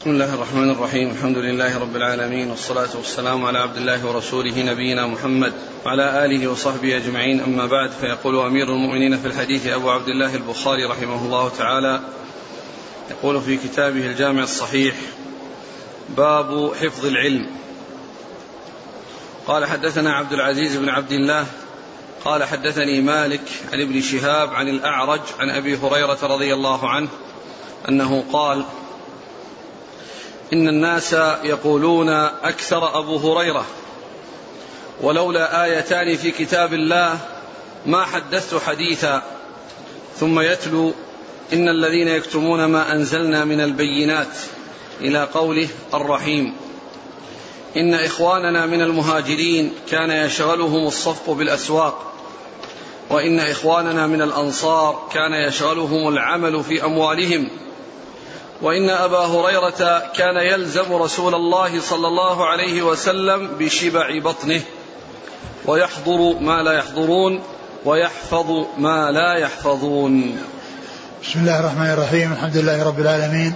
بسم الله الرحمن الرحيم. الحمد لله رب العالمين والصلاة والسلام على عبد الله ورسوله نبينا محمد وعلى آله وصحبه أجمعين. أما بعد فيقول أمير المؤمنين في الحديث أبو عبد الله البخاري رحمه الله تعالى يقول في كتابه الجامع الصحيح باب حفظ العلم. قال حدثنا عبد العزيز بن عبد الله قال حدثني مالك عن ابن شهاب عن الأعرج عن أبي هريرة رضي الله عنه أنه قال إن الناس يقولون أكثر أبو هريرة. ولولا آيتان في كتاب الله ما حدثت حديثا. ثم يتلو إن الذين يكتمون ما أنزلنا من البينات إلى قوله الرحيم. إن إخواننا من المهاجرين كان يشغلهم الصفق بالأسواق. وإن إخواننا من الأنصار كان يشغلهم العمل في أموالهم. وإن أبا هريرة كان يلزم رسول الله صلى الله عليه وسلم بشبع بطنه ويحضر ما لا يحضرون ويحفظ ما لا يحفظون. بسم الله الرحمن الرحيم الحمد لله رب العالمين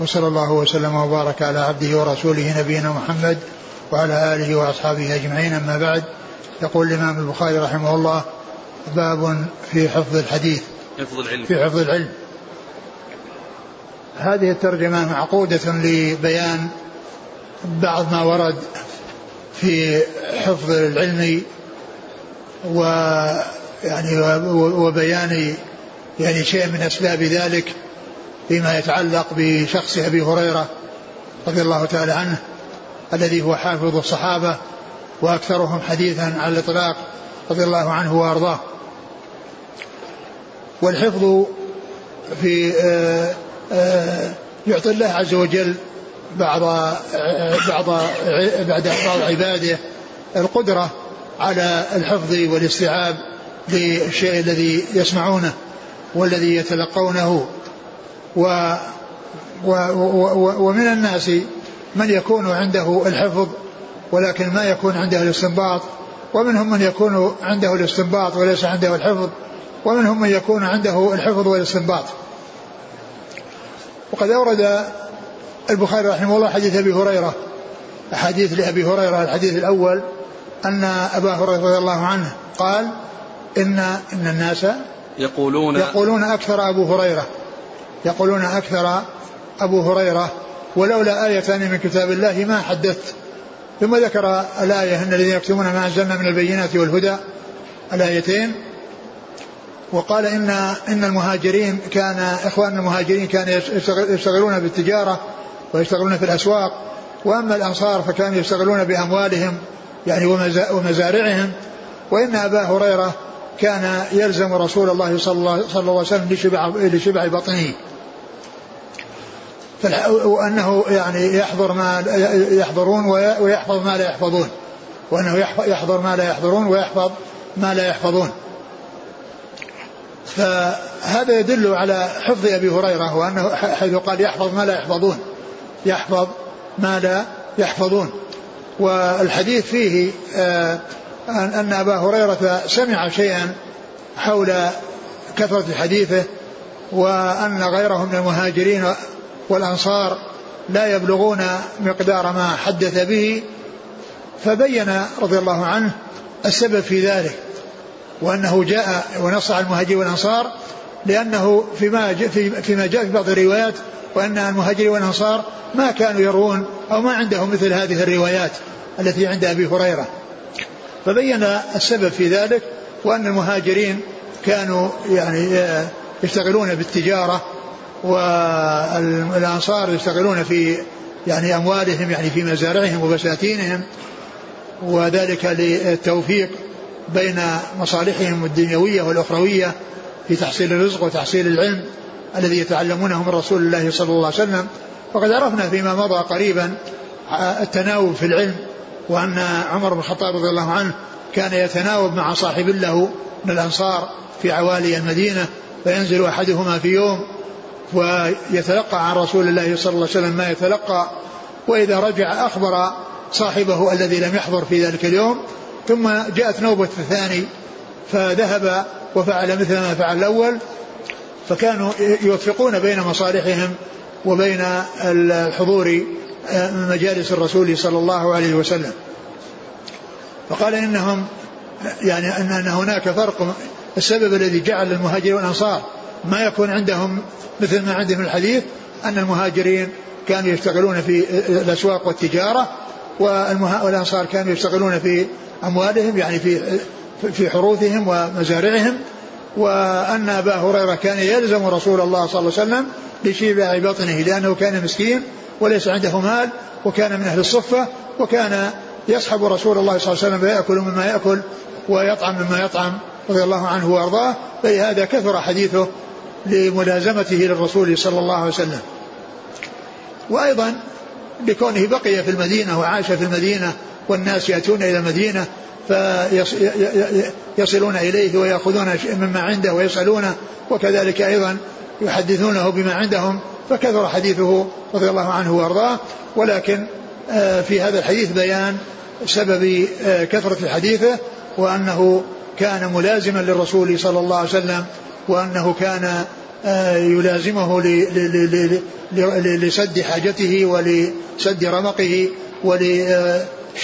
وصلى الله وسلم وبارك على عبده ورسوله نبينا محمد وعلى آله وأصحابه أجمعين أما بعد. يقول الإمام البخاري رحمه الله باب في حفظ الحديث. حفظ العلم. في حفظ العلم. هذه الترجمة معقودة لبيان بعض ما ورد في حفظ العلم و يعني وبيان يعني شيء من أسباب ذلك فيما يتعلق بشخص أبي هريرة رضي الله تعالى عنه الذي هو حافظ الصحابة وأكثرهم حديثا على الإطلاق رضي الله عنه وأرضاه. والحفظ في آه يعطي الله عز وجل بعض بعض بعد بعض عباده القدرة على الحفظ والاستيعاب للشيء الذي يسمعونه والذي يتلقونه. و و و ومن الناس من يكون عنده الحفظ ولكن ما يكون عنده الاستنباط ومنهم من يكون عنده الاستنباط وليس عنده الحفظ ومنهم من يكون عنده الحفظ والاستنباط. وقد أورد البخاري رحمه الله حديث أبي هريرة حديث لأبي هريرة الحديث الأول أن أبا هريرة رضي الله عنه قال إن إن الناس يقولون يقولون أكثر أبو هريرة يقولون أكثر أبو هريرة ولولا آيتان من كتاب الله ما حدثت. ثم ذكر الآية أن الذين يكتمون ما أنزلنا من البينات والهدى الآيتين وقال إن إن المهاجرين كان إخوان المهاجرين كانوا يشتغلون بالتجارة ويشتغلون في الأسواق. وأما الأنصار فكانوا يشتغلون بأموالهم يعني ومزارعهم. وإن أبا هريرة كان يلزم رسول الله صلى الله, صلى الله عليه وسلم لشبع, لشبع بطنه. وأنه يعني يحضر ما يحضرون ويحفظ ما لا يحفظون. وأنه يحضر ما لا يحضرون ويحفظ ما لا يحفظون. فهذا يدل على حفظ أبي هريرة وانه حيث قال يحفظ ما لا يحفظون. يحفظ ما لا يحفظون. والحديث فيه آه، أن أبا هريرة سمع شيئا حول كثرة حديثه وأن غيره من المهاجرين والأنصار لا يبلغون مقدار ما حدث به فبين رضي الله عنه السبب في ذلك. وأنه جاء ونص على المهاجرين والأنصار لأنه فيما في فيما جاء في بعض الروايات وأن المهاجرين والأنصار ما كانوا يروون أو ما عندهم مثل هذه الروايات التي عند أبي هريرة. فبين السبب في ذلك وأن المهاجرين كانوا يعني يشتغلون بالتجارة والأنصار يشتغلون في يعني أموالهم يعني في مزارعهم وبساتينهم وذلك للتوفيق بين مصالحهم الدنيوية والأخروية في تحصيل الرزق وتحصيل العلم الذي يتعلمونه من رسول الله صلى الله عليه وسلم. وقد عرفنا فيما مضى قريبا التناوب في العلم وأن عمر بن الخطاب رضي الله عنه كان يتناوب مع صاحب له من الأنصار في عوالي المدينة فينزل أحدهما في يوم ويتلقى عن رسول الله صلى الله عليه وسلم ما يتلقى. وإذا رجع أخبر صاحبه الذي لم يحضر في ذلك اليوم ثم جاءت نوبة الثاني فذهب وفعل مثل ما فعل الأول فكانوا يوفقون بين مصالحهم وبين الحضور آه، مجالس الرسول صلى الله عليه وسلم. فقال إنهم يعني ان هناك فرق السبب الذي جعل المهاجرين والأنصار ما يكون عندهم مثل ما عندهم الحديث أن المهاجرين كانوا يشتغلون في الأسواق والتجارة والأنصار كانوا يشتغلون في أموالهم يعني في في حروثهم ومزارعهم وأن أبا هريرة كان يلزم رسول الله صلى الله عليه وسلم لشبع بطنه لأنه كان مسكين وليس عنده مال وكان من أهل الصفة وكان يصحب رسول الله صلى الله عليه وسلم فيأكل مما يأكل ويطعم مما يطعم رضي الله عنه وأرضاه فلهذا كثر حديثه لملازمته للرسول صلى الله عليه وسلم. وأيضا بكونه بقي في المدينة وعاش في المدينة والناس يأتون إلى المدينة فيصلون إليه ويأخذون مما عنده ويسألونه وكذلك أيضا يحدثونه بما عندهم فكثر حديثه رضي الله عنه وأرضاه. ولكن آه، في هذا الحديث بيان سبب آه، كثرة حديثه وأنه كان ملازما للرسول صلى الله عليه وسلم وأنه كان آه، يلازمه لسد حاجته ولسد رمقه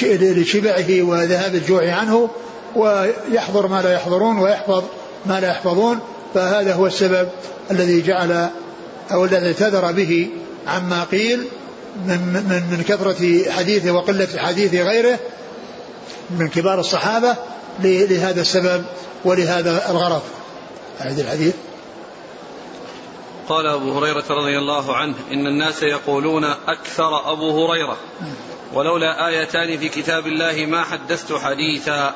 ولشبعه وذهاب الجوع عنه ويحضر ما لا يحضرون ويحفظ ما لا يحفظون فهذا هو السبب الذي جعل أو الذي اعتذر به عما قيل من, من, من كثرة حديثه وقلة حديث غيره من كبار الصحابة لهذا السبب ولهذا الغرض. أعيد الحديث. قال أبو هريرة رضي الله عنه إن الناس يقولون أكثر أبو هريرة. ولولا آيتان في كتاب الله ما حدثت حديثا.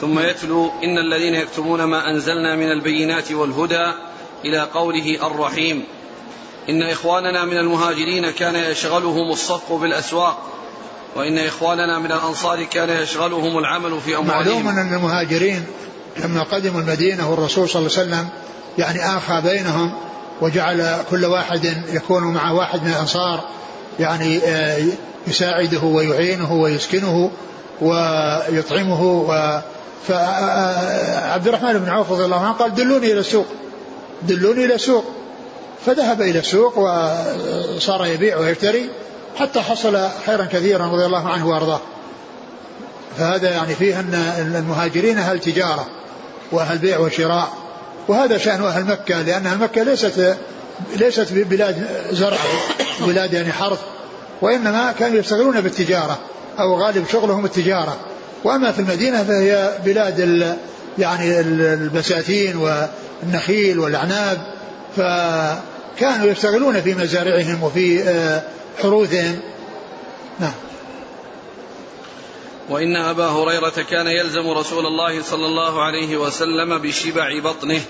ثم يتلو إن الذين يكتمون ما أنزلنا من البينات والهدى إلى قوله الرحيم. إن إخواننا من المهاجرين كان يشغلهم الصفق بالأسواق وإن إخواننا من الأنصار كان يشغلهم العمل في أموالهم. معلوم أن المهاجرين لما قدموا المدينة والرسول صلى الله عليه وسلم يعني آخى بينهم وجعل كل واحد يكون مع واحد من الأنصار يعني آه، يساعده ويعينه ويسكنه ويطعمه و فعبد الرحمن بن عوف رضي الله عنه قال دلوني إلى السوق دلوني إلى السوق فذهب إلى السوق وصار يبيع ويشتري حتى حصل خيرا كثيرا رضي الله عنه وأرضاه. فهذا يعني فيه أن المهاجرين أهل تجارة وأهل بيع وشراء وهذا شأن أهل مكة لأن أهل مكة ليست ليست بلاد زرع بلاد يعني حرث وإنما كانوا يشتغلون بالتجارة أو غالب شغلهم التجارة. وأما في المدينة فهي بلاد يعني البساتين والنخيل والأعناب فكانوا يشتغلون في مزارعهم وفي آه، حروثهم. نعم. وإن أبا هريرة كان يلزم رسول الله صلى الله عليه وسلم بشبع بطنه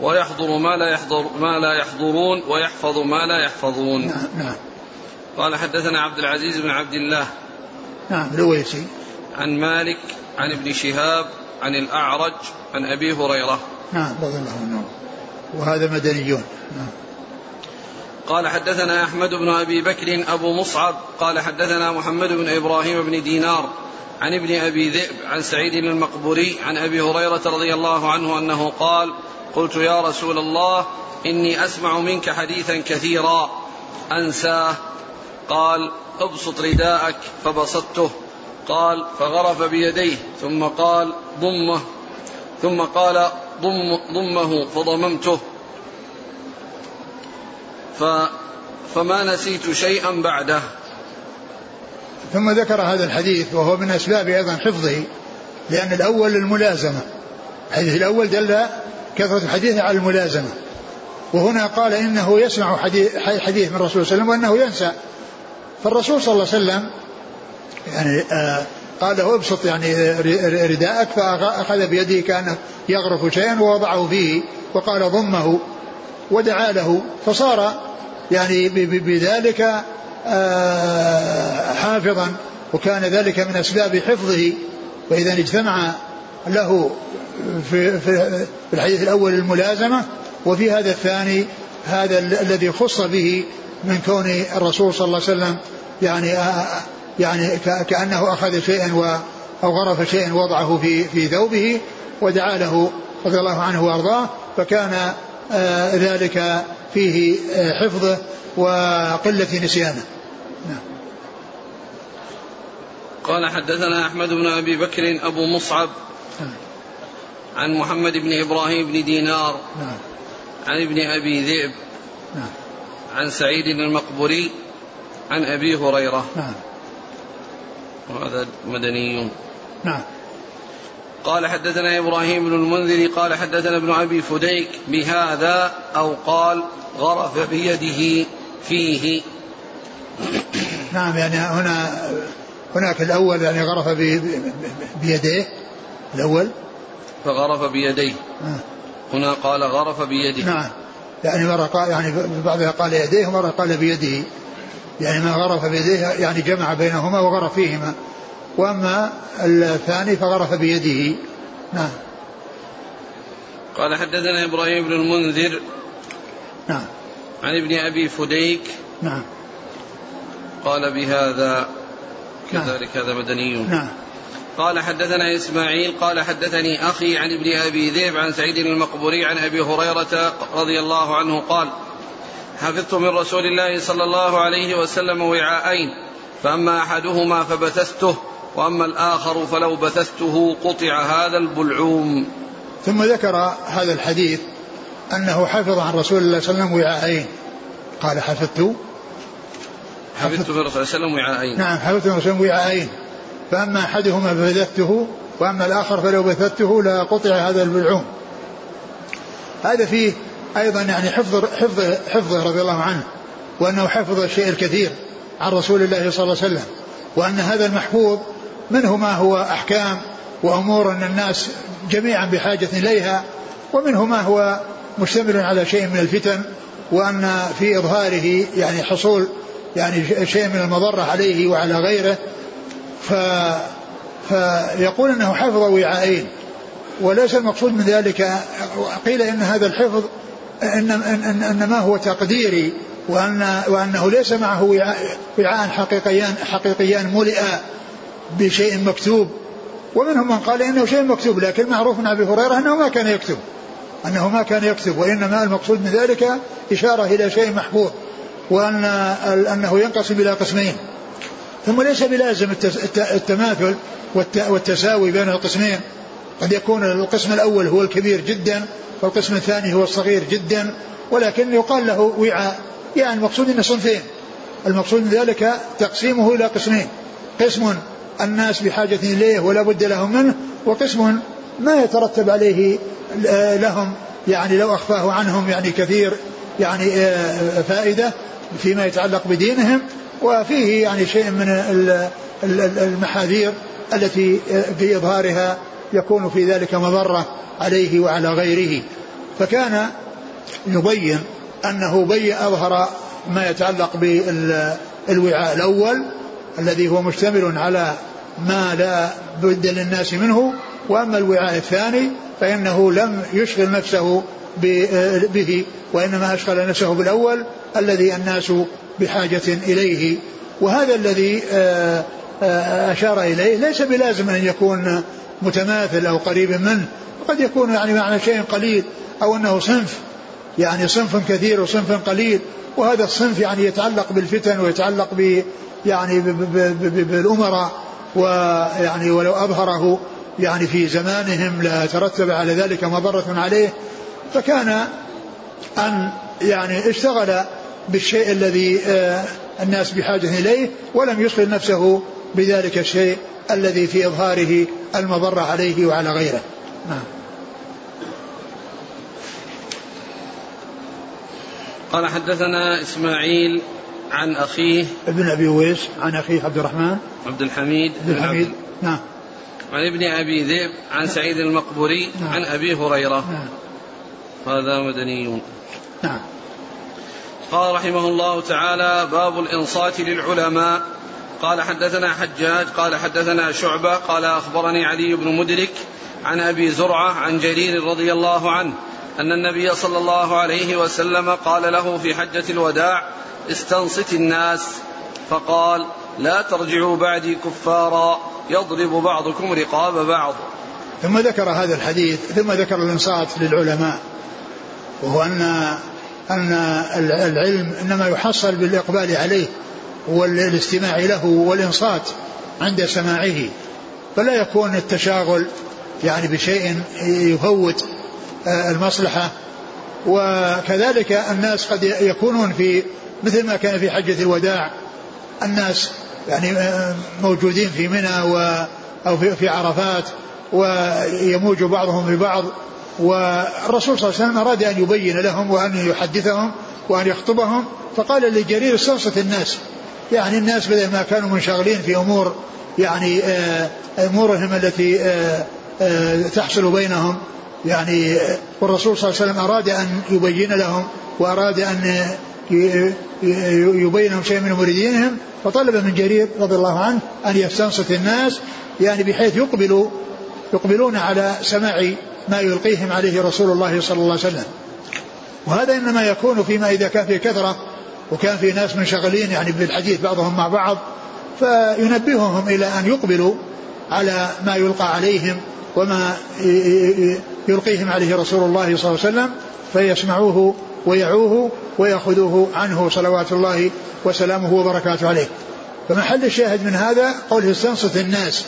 ويحضر ما لا يحضر ما لا يحضرون ويحفظ ما لا يحفظون. نعم نعم. قال حدثنا عبد العزيز بن عبد الله. نعم الويسي عن مالك عن ابن شهاب عن الأعرج عن أبي هريرة. نعم رضي الله عنه. وهذا مدنيون. نعم. قال حدثنا أحمد بن أبي بكر أبو مصعب. قال حدثنا محمد بن إبراهيم بن دينار عن ابن أبي ذئب عن سعيد المقبوري عن أبي هريرة رضي الله عنه أنه قال قلت يا رسول الله إني أسمع منك حديثا كثيرا. أنساه. قال ابسط رداءك. فبسطته. قال فغرف بيديه. ثم قال ضمه. ثم قال ضم ضمه. فضممته. ف فما نسيت شيئا بعده. ثم ذكر هذا الحديث وهو من أسباب أيضا حفظه لأن الأول الملازمة. الحديث الأول دل كثرة الحديث على الملازمة. وهنا قال إنه يسمع حديث, حديث من الرسول صلى الله عليه وسلم وأنه ينسى. فالرسول صلى الله عليه وسلم يعني آه قال له ابسط يعني رداءك فأخذ بيده كأنه يغرف شيئا ووضعه فيه وقال ضمه ودعا له. فصار يعني بذلك آه، حافظا وكان ذلك من أسباب حفظه. فإذا اجتمع له في, في الحديث الأول الملازمة وفي هذا الثاني هذا الذي خص به من كون الرسول صلى الله عليه وسلم يعني يعني كأنه أخذ شيئا أو غرف شيئا وضعه في في ثوبه ودعا له رضي الله عنه وأرضاه فكان ذلك فيه حفظه وقلة نسيانه نعم. قال حدثنا أحمد بن أبي بكر أبو مصعب. عن محمد بن إبراهيم بن دينار. نعم. عن ابن أبي ذئب. نعم. عن سعيد المقبري. عن أبي هريرة. نعم. وهذا مدني. نعم. قال حدثنا إبراهيم بن المنذر قال حدثنا ابن أبي فديك بهذا أو قال غرف بيده فيه. نعم يعني هنا هناك الأول يعني غرف بيديه الأول؟ فغرف بيديه. آه. هنا قال غرف بيده. نعم. يعني مرة قال يعني بعضها قال يديه ومرة قال بيده. يعني ما غرف بيديه يعني جمع بينهما وغرف فيهما. وأما الثاني فغرف بيده. نعم. قال حدثنا إبراهيم بن المنذر. نعم. عن ابن أبي فديك. نعم. قال بهذا. كذلك نعم. هذا مدني. نعم. قال حدثنا إسماعيل قال حدثني أخي عن ابن أبي ذئب عن سعيد المقبوري عن أبي هريرة رضي الله عنه قال حفظت من رسول الله صلى الله عليه وسلم وعاءين فأما أحدهما فبثثته وأما الآخر فلو بثثته قطع هذا البلعوم. ثم ذكر هذا الحديث أنه حفظ عن رسول الله صلى الله عليه وسلم وعاءين. قال حفظت؟ حفظت من رسول الله صلى الله عليه وسلم وعاءين. نعم حفظت من رسول الله وعاءين. فأما أحدهما فبثثته وأما الآخر فلو بثثته لقطع هذا البلعوم. هذا فيه أيضا يعني حفظ حفظ حفظه رضي الله عنه وأنه حفظ الشيء الكثير عن رسول الله صلى الله عليه وسلم. وأن هذا المحفوظ منه ما هو أحكام وأمور أن الناس جميعا بحاجة إليها ومنه ما هو مشتمل على شيء من الفتن وأن في إظهاره يعني حصول يعني شيء من المضرة عليه وعلى غيره. ف فيقول إنه حفظ وعاءين وليس المقصود من ذلك قيل إن هذا الحفظ إن, إن, إن ما هو تقديري وأن وأنه ليس معه وعاء حقيقيان حقيقيان ملئا بشيء مكتوب. ومنهم من قال إنه شيء مكتوب لكن معروف عن أبي هريرة أنه ما كان يكتب أنه ما كان يكتب وإنما المقصود من ذلك إشارة إلى شيء محفوظ وأن أنه ينقسم إلى قسمين. ثم ليس بلازم التماثل والتساوي بين القسمين. قد يكون القسم الأول هو الكبير جدا والقسم الثاني هو الصغير جدا ولكن يقال له وعاء. يعني المقصود إنه صنفين. المقصود من ذلك تقسيمه إلى قسمين. قسم الناس بحاجة إليه ولا بد لهم منه وقسم ما يترتب عليه لهم. يعني لو أخفاه عنهم يعني كثير يعني آه، فائدة فيما يتعلق بدينهم. وفيه يعني شيء من المحاذير التي آه، في إظهارها يكون في ذلك مضرة عليه وعلى غيره. فكان يبين أنه بي أظهر ما يتعلق بالوعاء الأول الذي هو مشتمل على ما لا بد للناس منه وأما الوعاء الثاني فإنه لم يشغل نفسه به وإنما أشغل نفسه بالأول الذي الناس بحاجة إليه. وهذا الذي آه، آه، أشار إليه ليس بلازم أن يكون متماثل أو قريب منه. قد يكون يعني معنى شيء قليل أو أنه صنف يعني صنف كثير وصنف قليل. وهذا الصنف يعني يتعلق بالفتن ويتعلق ب يعني بالأمراء ويعني ولو أظهره يعني في زمانهم لترتب على ذلك مضرة عليه. فكان أن يعني اشتغل بالشيء الذي آه، الناس بحاجة إليه ولم يشغل نفسه بذلك الشيء الذي في إظهاره المضرة عليه وعلى غيره. نعم. قال حدثنا إسماعيل عن أخيه. ابن أبي ويس عن أخيه عبد الرحمن. عبد الحميد عبد الحميد. نعم. عن ابن أبي ذئب عن سعيد المقبوري نعم. عن أبي هريرة. نعم. هذا مدني. نعم. قال رحمه الله تعالى باب الإنصات للعلماء. قال حدثنا حجاج قال حدثنا شعبة قال أخبرني علي بن مدرك عن أبي زرعة عن جرير رضي الله عنه أن النبي صلى الله عليه وسلم قال له في حجة الوداع استنصت الناس. فقال لا ترجعوا بعدي كفارا يضرب بعضكم رقاب بعض. ثم ذكر هذا الحديث ثم ذكر الإنصات للعلماء. وهو أن أن العلم إنما يحصل بالإقبال عليه والاستماع له والإنصات عند سماعه فلا يكون التشاغل يعني بشيء يفوت آه، المصلحة. وكذلك الناس قد يكونون في مثل ما كان في حجة الوداع الناس يعني آه، موجودين في منى و أو في عرفات ويموج بعضهم ببعض والرسول صلى الله عليه وسلم أراد أن يبين لهم وأن يحدثهم وأن يخطبهم فقال لجرير استنصت الناس. يعني الناس بدل ما كانوا منشغلين في أمور يعني آه، أمورهم التي آه، تحصل بينهم. يعني والرسول صلى الله عليه وسلم أراد أن يبين لهم وأراد أن يبين لهم شيء من مريدينهم فطلب من جرير رضي الله عنه أن يستنصت الناس يعني بحيث يقبلوا يقبلون على سماع ما يلقيهم عليه رسول الله صلى الله عليه وسلم. وهذا إنما يكون فيما إذا كان في كثرة وكان في ناس منشغلين يعني بالحديث بعضهم مع بعض فينبههم إلى أن يقبلوا على ما يلقى عليهم وما يلقيهم عليه رسول الله صلى الله عليه وسلم فيسمعوه ويعوه ويأخذوه عنه صلوات الله وسلامه وبركاته عليه. فمحل الشاهد من هذا قوله استنصت الناس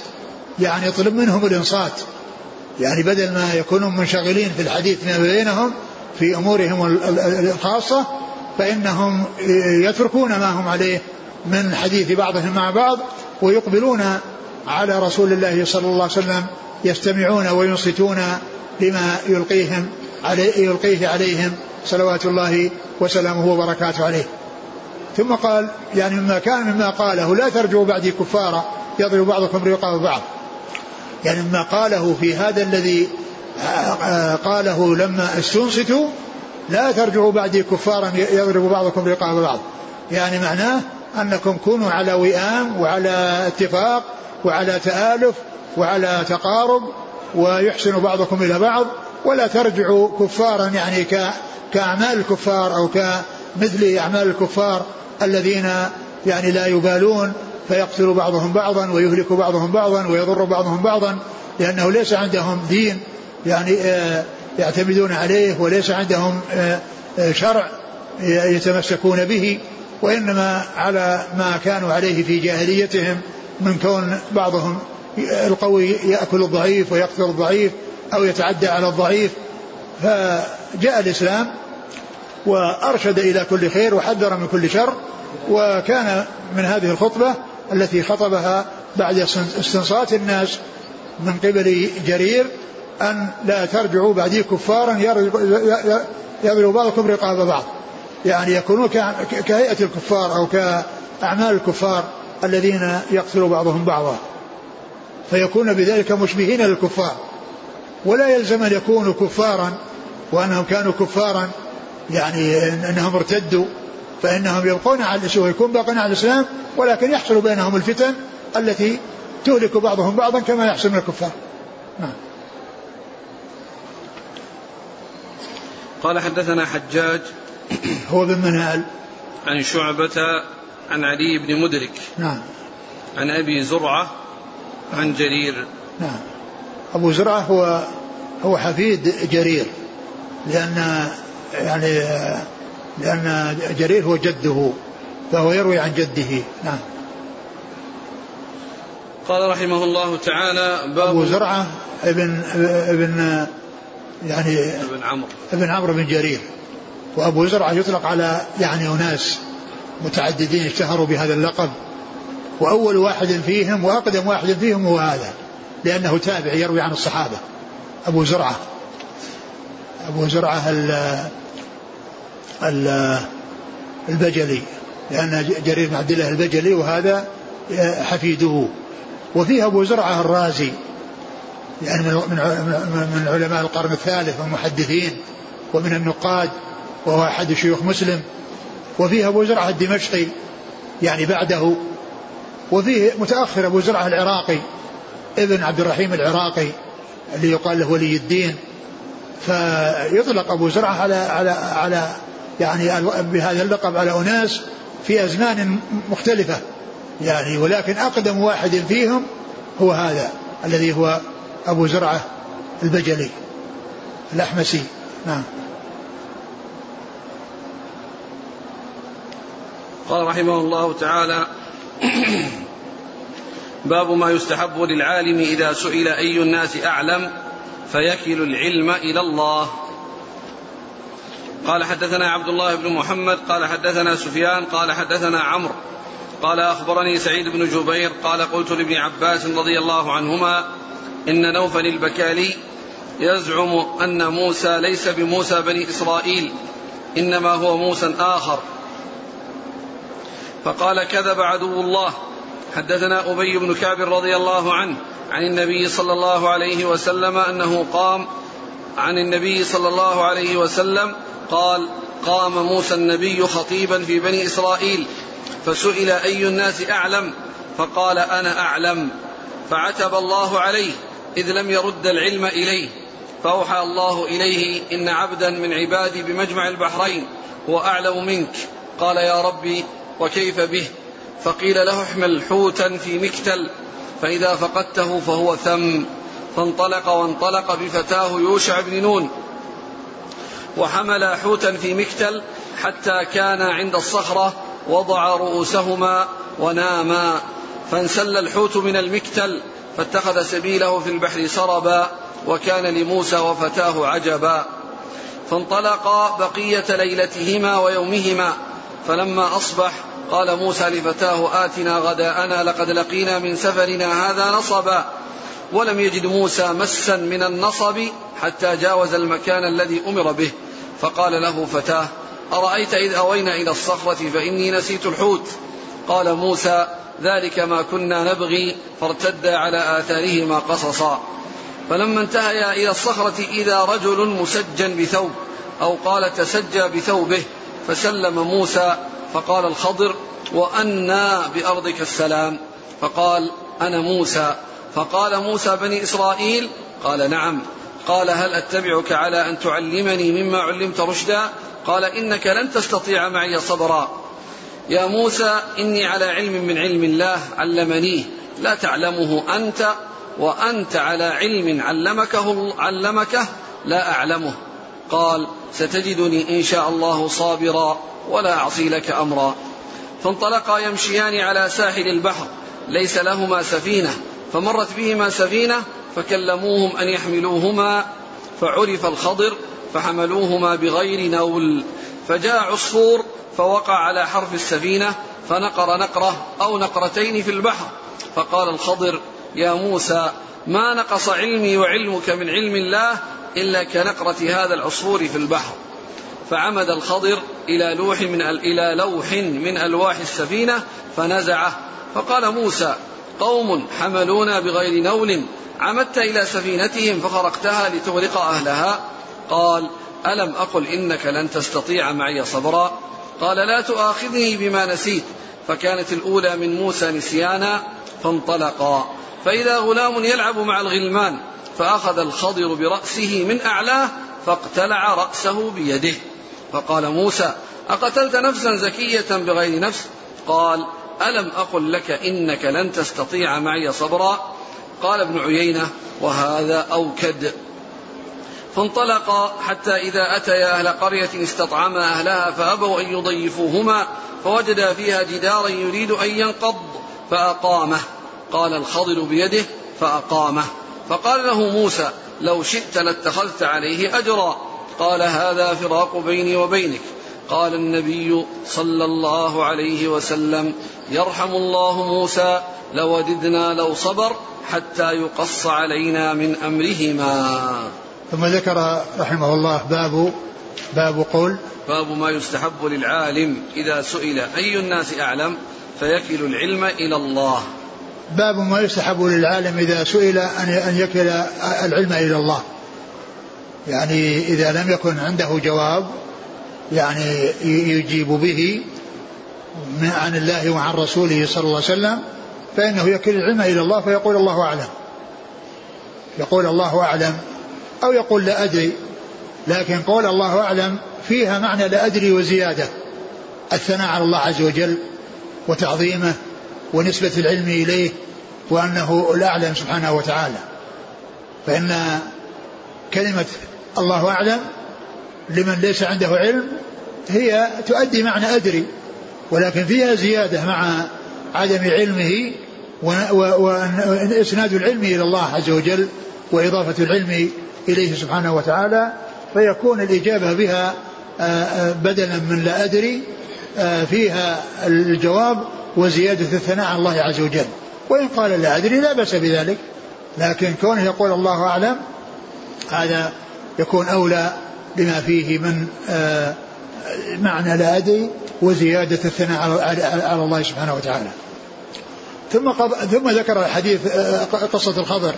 يعني يطلب منهم الإنصات. يعني بدل ما يكونوا منشغلين في الحديث ما بينهم في أمورهم الخاصة فإنهم يتركون ما هم عليه من حديث بعضهم مع بعض ويقبلون على رسول الله صلى الله عليه وسلم يستمعون وينصتون لما يلقيهم عليه يلقيه عليهم صلوات الله وسلامه وبركاته عليه. ثم قال يعني مما كان مما قاله لا ترجعوا بعدي كفارا يضرب بعضكم رقاب بعض. يعني مما قاله في هذا الذي قاله لما استنصتوا لا ترجعوا بعدي كفارا يضرب بعضكم رقاب بعض. يعني معناه أنكم كونوا على وئام وعلى اتفاق وعلى تآلف وعلى تقارب ويحسن بعضكم إلى بعض ولا ترجعوا كفارا يعني كأعمال الكفار أو كمثل أعمال الكفار الذين يعني لا يبالون فيقتل بعضهم بعضا ويهلك بعضهم بعضا ويضر بعضهم بعضا لأنه ليس عندهم دين يعني آه، يعتمدون عليه وليس عندهم آه، آه، شرع يتمسكون به وإنما على ما كانوا عليه في جاهليتهم من كون بعضهم القوي يأكل الضعيف ويقتل الضعيف أو يتعدى على الضعيف. فجاء الإسلام وأرشد إلى كل خير وحذر من كل شر وكان من هذه الخطبة التي خطبها بعد استنصات الناس من قبل جرير أن لا ترجعوا بعدي كفارا يضرب بعضكم رقاب بعض. يعني يكونون كهيئة الكفار أو كأعمال الكفار الذين يقتل بعضهم بعضا. فيكون بذلك مشبهين للكفار. ولا يلزم أن يكونوا كفارا وأنهم كانوا كفارا يعني أنهم ارتدوا. فإنهم يبقون على الإسلام ويكون باقين على الإسلام ولكن يحصل بينهم الفتن التي تهلك بعضهم بعضا كما يحصل من الكفار. نعم. قال حدثنا حجاج هو بن منهال. عن شعبة عن علي بن مدرك. نعم. عن أبي زرعة عن جرير. نعم. أبو زرعة هو هو حفيد جرير لأن يعني لأن جرير هو جده فهو يروي عن جده. نعم. قال رحمه الله تعالى باب أبو زرعة ابن ابن يعني ابن عمرو. ابن عمرو بن جرير. وأبو زرعة يطلق على يعني أناس متعددين اشتهروا بهذا اللقب. وأول واحد فيهم وأقدم واحد فيهم هو هذا لأنه تابع يروي عن الصحابة. أبو زرعة. أبو زرعة البجلي لأن جرير بن عبد الله البجلي وهذا حفيده. وفيه أبو زرعة الرازي يعني من من علماء القرن الثالث والمحدثين ومن النقاد وهو أحد شيوخ مسلم. وفيه أبو زرعة الدمشقي يعني بعده. وفيه متأخر أبو زرعة العراقي ابن عبد الرحيم العراقي اللي يقال له ولي الدين. فيطلق أبو زرعة على على على يعني بهذا اللقب على أناس في أزمان مختلفة. يعني ولكن أقدم واحد فيهم هو هذا الذي هو أبو زرعة البجلي الأحمسي. نعم. قال رحمه الله تعالى باب ما يستحب للعالم إذا سئل أي الناس أعلم فيكل العلم إلى الله. قال حدثنا عبد الله بن محمد قال حدثنا سفيان قال حدثنا عمرو. قال أخبرني سعيد بن جبير قال قلت لابن عباس رضي الله عنهما إن نوفل البكالي يزعم أن موسى ليس بموسى بني إسرائيل إنما هو موسى آخر. فقال كذب عدو الله. حدثنا أبي بن كعب رضي الله عنه عن النبي صلى الله عليه وسلم أنه قام عن النبي صلى الله عليه وسلم قال قام موسى النبي خطيبا في بني إسرائيل فسئل أي الناس أعلم؟ فقال أنا أعلم. فعتب الله عليه إذ لم يرد العلم إليه. فأوحى الله إليه إن عبدا من عبادي بمجمع البحرين هو أعلم منك. قال يا ربي وكيف به؟ فقيل له احمل حوتا في مكتل فإذا فقدته فهو ثم. فانطلق وانطلق بفتاه يوشع بن نون وحمل حوتا في مكتل حتى كان عند الصخرة وضع رؤوسهما وناما. فانسل الحوت من المكتل فاتخذ سبيله في البحر سربا وكان لموسى وفتاه عجبا. فانطلقا بقية ليلتهما ويومهما. فلما أصبح قال موسى لفتاه آتنا غداءنا لقد لقينا من سفرنا هذا نصبا. ولم يجد موسى مسا من النصب حتى جاوز المكان الذي أمر به. فقال له فتاه أرأيت إذ أوينا إلى الصخرة فإني نسيت الحوت؟ قال موسى ذلك ما كنا نبغي فارتدا على آثارهما قصصا. فلما انتهيا إلى الصخرة إذا رجل مسجى بثوب أو قال تسجى بثوبه فسلم موسى فقال الخضر وأنا بأرضك السلام. فقال أنا موسى. فقال موسى بني إسرائيل؟ قال نعم. قال هل أتبعك على أن تعلمني مما علمت رشدا؟ قال إنك لن تستطيع معي صبرا. يا موسى إني على علم من علم الله علمنيه لا تعلمه أنت وأنت على علم علمكه علمكه لا أعلمه. قال ستجدني إن شاء الله صابرا ولا أعصي لك أمرا. فانطلقا يمشيان على ساحل البحر ليس لهما سفينة. فمرت بهما سفينة فكلموهم أن يحملوهما فعرف الخضر فحملوهما بغير نول. فجاء عصفور فوقع على حرف السفينة فنقر نقرة أو نقرتين في البحر. فقال الخضر يا موسى ما نقص علمي وعلمك من علم الله إلا كنقرة هذا العصفور في البحر. فعمد الخضر إلى لوح من إلى لوح من ألواح السفينة فنزعه. فقال موسى قوم حملونا بغير نول عمدت إلى سفينتهم فخرقتها لتغرق أهلها. قال ألم أقل إنك لن تستطيع معي صبرا؟ قال لا تؤاخذني بما نسيت. فكانت الأولى من موسى نسيانا فانطلقا. فإذا غلام يلعب مع الغلمان فأخذ الخضر برأسه من أعلاه فاقتلع رأسه بيده. فقال موسى أقتلت نفسا زكية بغير نفس؟ قال ألم أقل لك إنك لن تستطيع معي صبرا؟ قال ابن عيينة وهذا أوكد. فانطلقا حتى إذا أتيا أهل قرية استطعما أهلها فأبوا أن يضيفوهما فوجدا فيها جدارا يريد أن ينقض فأقامه. قال الخضر بيده فأقامه. فقال له موسى لو شئت لاتخذت عليه أجرا. قال هذا فراق بيني وبينك. قال النبي صلى الله عليه وسلم يرحم الله موسى لوددنا لو صبر حتى يقص علينا من أمرهما. ثم ذكر رحمه الله باب باب قول باب ما يستحب للعالم إذا سئل أي الناس أعلم فيكل العلم إلى الله. باب ما يستحب للعالم إذا سئل أن أن يكل العلم إلى الله. يعني إذا لم يكن عنده جواب يعني يجيب به عن الله وعن رسوله صلى الله عليه وسلم فإنه يكل العلم إلى الله فيقول الله أعلم. يقول الله أعلم أو يقول لا أدري لكن قول الله أعلم فيها معنى لا أدري وزيادة. الثناء على الله عز وجل وتعظيمه ونسبة العلم إليه وأنه الأعلم سبحانه وتعالى. فإن كلمة الله أعلم لمن ليس عنده علم هي تؤدي معنى أدري ولكن فيها زيادة مع عدم علمه وإسناد العلم إلى الله عز وجل وإضافة العلم إليه سبحانه وتعالى فيكون الإجابة بها آه، آه، بدلا من لا أدري آه، فيها الجواب وزيادة الثناء على الله عز وجل. وإن قال لا أدري لا بأس بذلك لكن كونه يقول الله أعلم هذا يكون أولى بما فيه من معنى لا أدري وزيادة الثناء على الله سبحانه وتعالى. ثم ثم ذكر الحديث قصة الخضر.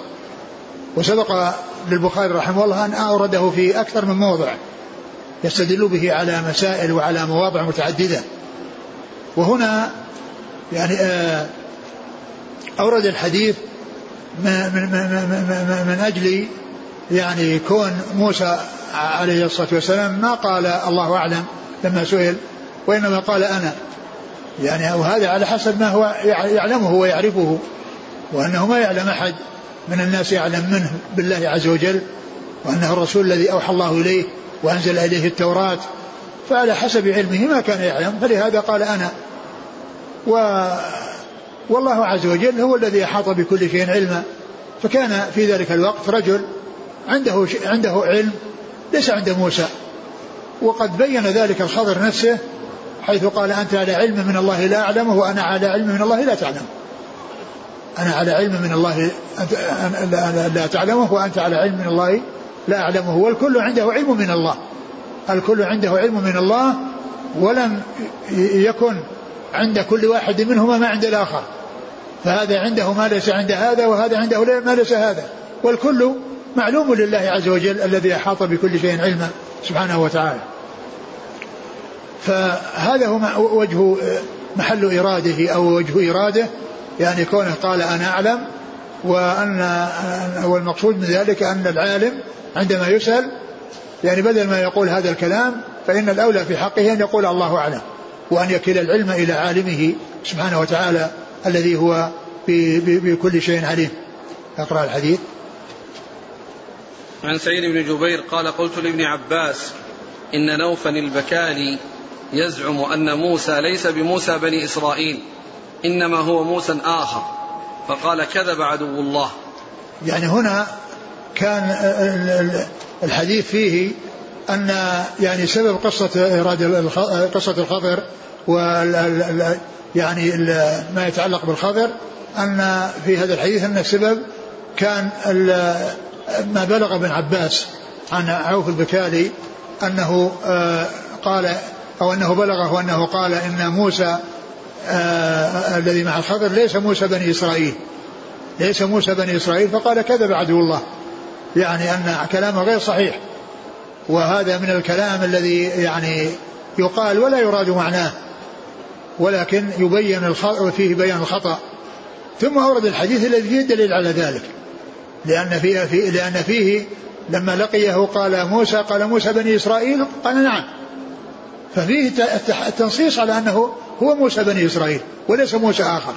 وسبق للبخاري رحمه الله أن أورده في أكثر من موضع يستدل به على مسائل وعلى مواضع متعددة. وهنا يعني آه، أورد الحديث من, من, من, من أجل يعني كون موسى عليه الصلاة والسلام ما قال الله أعلم لما سئل وإنما قال أنا. يعني وهذا على حسب ما هو يعلمه ويعرفه وأنه ما يعلم أحد. من الناس يعلم منه بالله عز وجل وأنه الرسول الذي أوحى الله إليه وأنزل إليه التوراة. فعلى حسب علمه ما كان يعلم فلهذا قال أنا. و والله عز وجل هو الذي أحاط بكل شيء علما. فكان في ذلك الوقت رجل عنده عنده علم ليس عند موسى. وقد بين ذلك الخضر نفسه حيث قال أنت على علم من الله لا أعلمه وأنا على علم من الله لا تعلم. أنا على علم من الله لا تعلمه وأنت على علم من الله لا أعلمه. والكل عنده علم من الله. الكل عنده علم من الله ولم يكن عند كل واحد منهما ما عند الآخر. فهذا عنده ما ليس عند هذا وهذا عنده ما ليس هذا. والكل معلوم لله عز وجل الذي أحاط بكل شيء علما سبحانه وتعالى. فهذا هو وجه محل إراده أو وجه إراده يعني كونه قال أنا أعلم وأن والمقصود من ذلك أن العالم عندما يسأل يعني بدل ما يقول هذا الكلام فإن الأولى في حقه أن يقول الله أعلم وأن يكل العلم إلى عالمه سبحانه وتعالى الذي هو بكل شيء عليم. أقرأ الحديث. عن سعيد بن جبير قال قلت لابن عباس إن نوفا البكالي يزعم أن موسى ليس بموسى بني إسرائيل إنما هو موسى آخر فقال كذب عدو الله. يعني هنا كان الحديث فيه أن يعني سبب قصة إيراد قصة الخضر و يعني ما يتعلق بالخضر أن في هذا الحديث أن السبب كان ما بلغ ابن عباس عن عوف البكالي أنه آه، قال أو أنه بلغه أنه قال إن موسى آه الذي مع الخضر ليس موسى بني إسرائيل. ليس موسى بني إسرائيل فقال كذب عدو الله. يعني أن كلامه غير صحيح. وهذا من الكلام الذي يعني يقال ولا يراد معناه. ولكن يبين الخطأ فيه بيان الخطأ. ثم أورد الحديث الذي فيه الدليل على ذلك. لأن فيه, فيه لأن فيه لما لقيه قال موسى قال موسى بني إسرائيل؟ قال نعم. ففيه التنصيص على أنه هو موسى بني إسرائيل وليس موسى آخر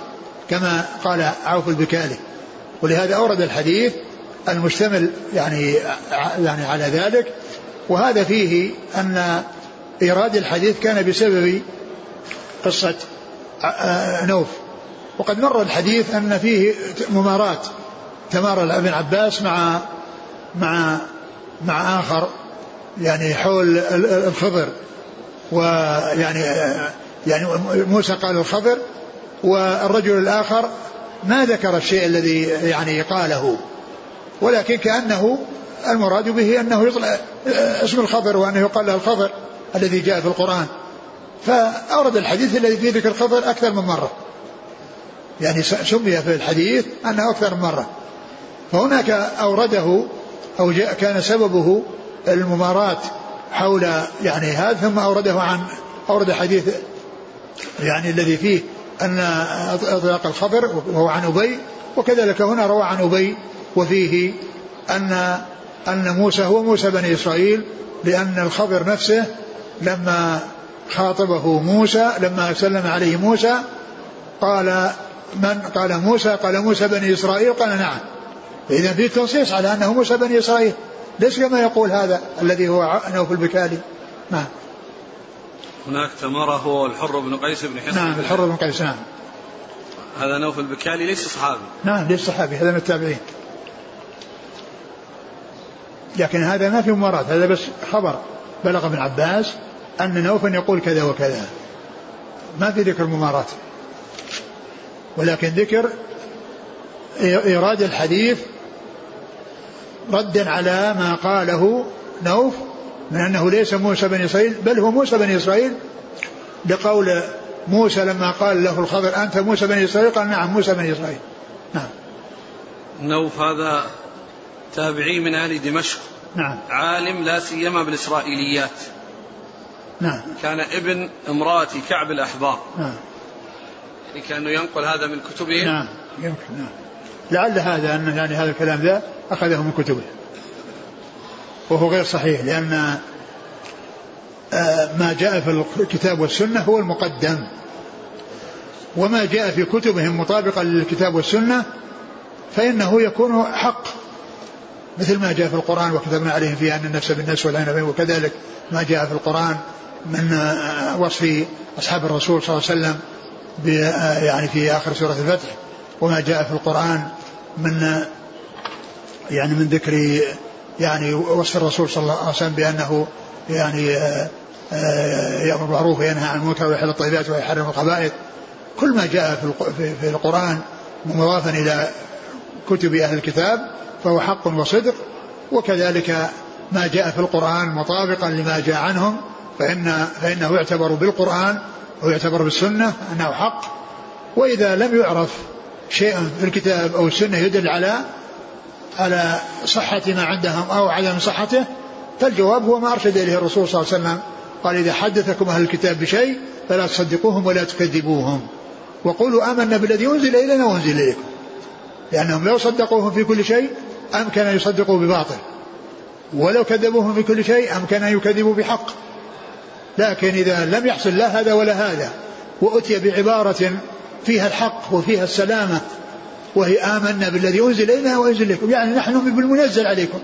كما قال عوف البكالي. ولهذا أورد الحديث المشتمل يعني يعني على ذلك. وهذا فيه أن إيراد الحديث كان بسبب قصة نوف. وقد مر الحديث أن فيه مماراة تمارى ابن عباس مع مع مع آخر يعني حول الخضر ويعني يعني موسى قال الخضر والرجل الآخر ما ذكر الشيء الذي يعني قاله ولكن كأنه المراد به أنه يطلع اسم الخضر وأنه يقال له الخضر الذي جاء في القرآن. فأورد الحديث الذي فيه ذكر الخضر أكثر من مرة. يعني سمي في الحديث أنه أكثر من مرة. فهناك أورده أو جاء كان سببه المماراة حول يعني هذا ثم أورده عن أورد حديث يعني الذي فيه أن إطلاق الخبر وهو عن أبي وكذلك هنا روى عن أبي وفيه أن أن موسى هو موسى بني إسرائيل لأن الخبر نفسه لما خاطبه موسى لما سلم عليه موسى قال من قال موسى قال موسى بني إسرائيل؟ قال نعم. إذا في تنصيص على أنه موسى بني إسرائيل ليس كما يقول هذا الذي هو نوف البكالي؟ نعم. هناك تمره هو الحر بن قيس بن حصن. نعم الحر بن قيس نعم. هذا نوف البكالي ليس صحابي. نعم ليس صحابي هذا من التابعين. لكن هذا ما في مباراة هذا بس خبر. بلغ ابن عباس أن نوفا يقول كذا وكذا. ما في ذكر ممارات ولكن ذكر إيراد الحديث ردا على ما قاله نوف من أنه ليس موسى بن إسرائيل بل هو موسى بن إسرائيل لقول موسى لما قال له الخضر أنت موسى بن إسرائيل؟ قال نعم موسى بن إسرائيل. نعم. نوف هذا تابعي من أهل دمشق. نعم. عالم لا سيما بالإسرائيليات. نعم. كان ابن امرأة كعب الأحبار نعم. يعني كأنه ينقل هذا من كتبه. نعم يمكن نعم. لعل هذا أن يعني هذا الكلام ذا أخذه من كتبه. وهو غير صحيح لأن آه، ما جاء في الكتاب والسنة هو المقدم. وما جاء في كتبهم مطابقا للكتاب والسنة فإنه يكون حق. مثل ما جاء في القرآن وكتبنا عليهم فيها أن النفس بالنفس والعين بالعين وكذلك ما جاء في القرآن من آه، وصف أصحاب الرسول صلى الله عليه وسلم آه، يعني في آخر سورة الفتح. وما جاء في القرآن من يعني من ذكر يعني وصف الرسول صلى الله عليه وسلم بأنه يعني آه، يأمر بالمعروف وينهى عن المنكر ويحل الطيبات ويحرم الخبائث. كل ما جاء في القرآن مضافا إلى كتب أهل الكتاب فهو حق وصدق. وكذلك ما جاء في القرآن مطابقا لما جاء عنهم فإن فإنه يعتبر بالقرآن ويعتبر بالسنة أنه حق. وإذا لم يعرف شيء في الكتاب أو السنة يدل على على صحة ما عندهم أو عدم صحته فالجواب هو ما أرشد إليه الرسول صلى الله عليه وسلم. قال إذا حدثكم أهل الكتاب بشيء فلا تصدقوهم ولا تكذبوهم. وقولوا آمنا بالذي أنزل إلينا وأنزل إليكم. لأنهم لو صدقوهم في كل شيء أمكن أن يصدقوا بباطل. ولو كذبوهم في كل شيء أمكن أن يكذبوا بحق. لكن إذا لم يحصل لا هذا ولا هذا وأتي بعبارة فيها الحق وفيها السلامة وهي آمنا بالذي أنزل إلينا وأنزل إليكم يعني نحن نؤمن بالمنزل عليكم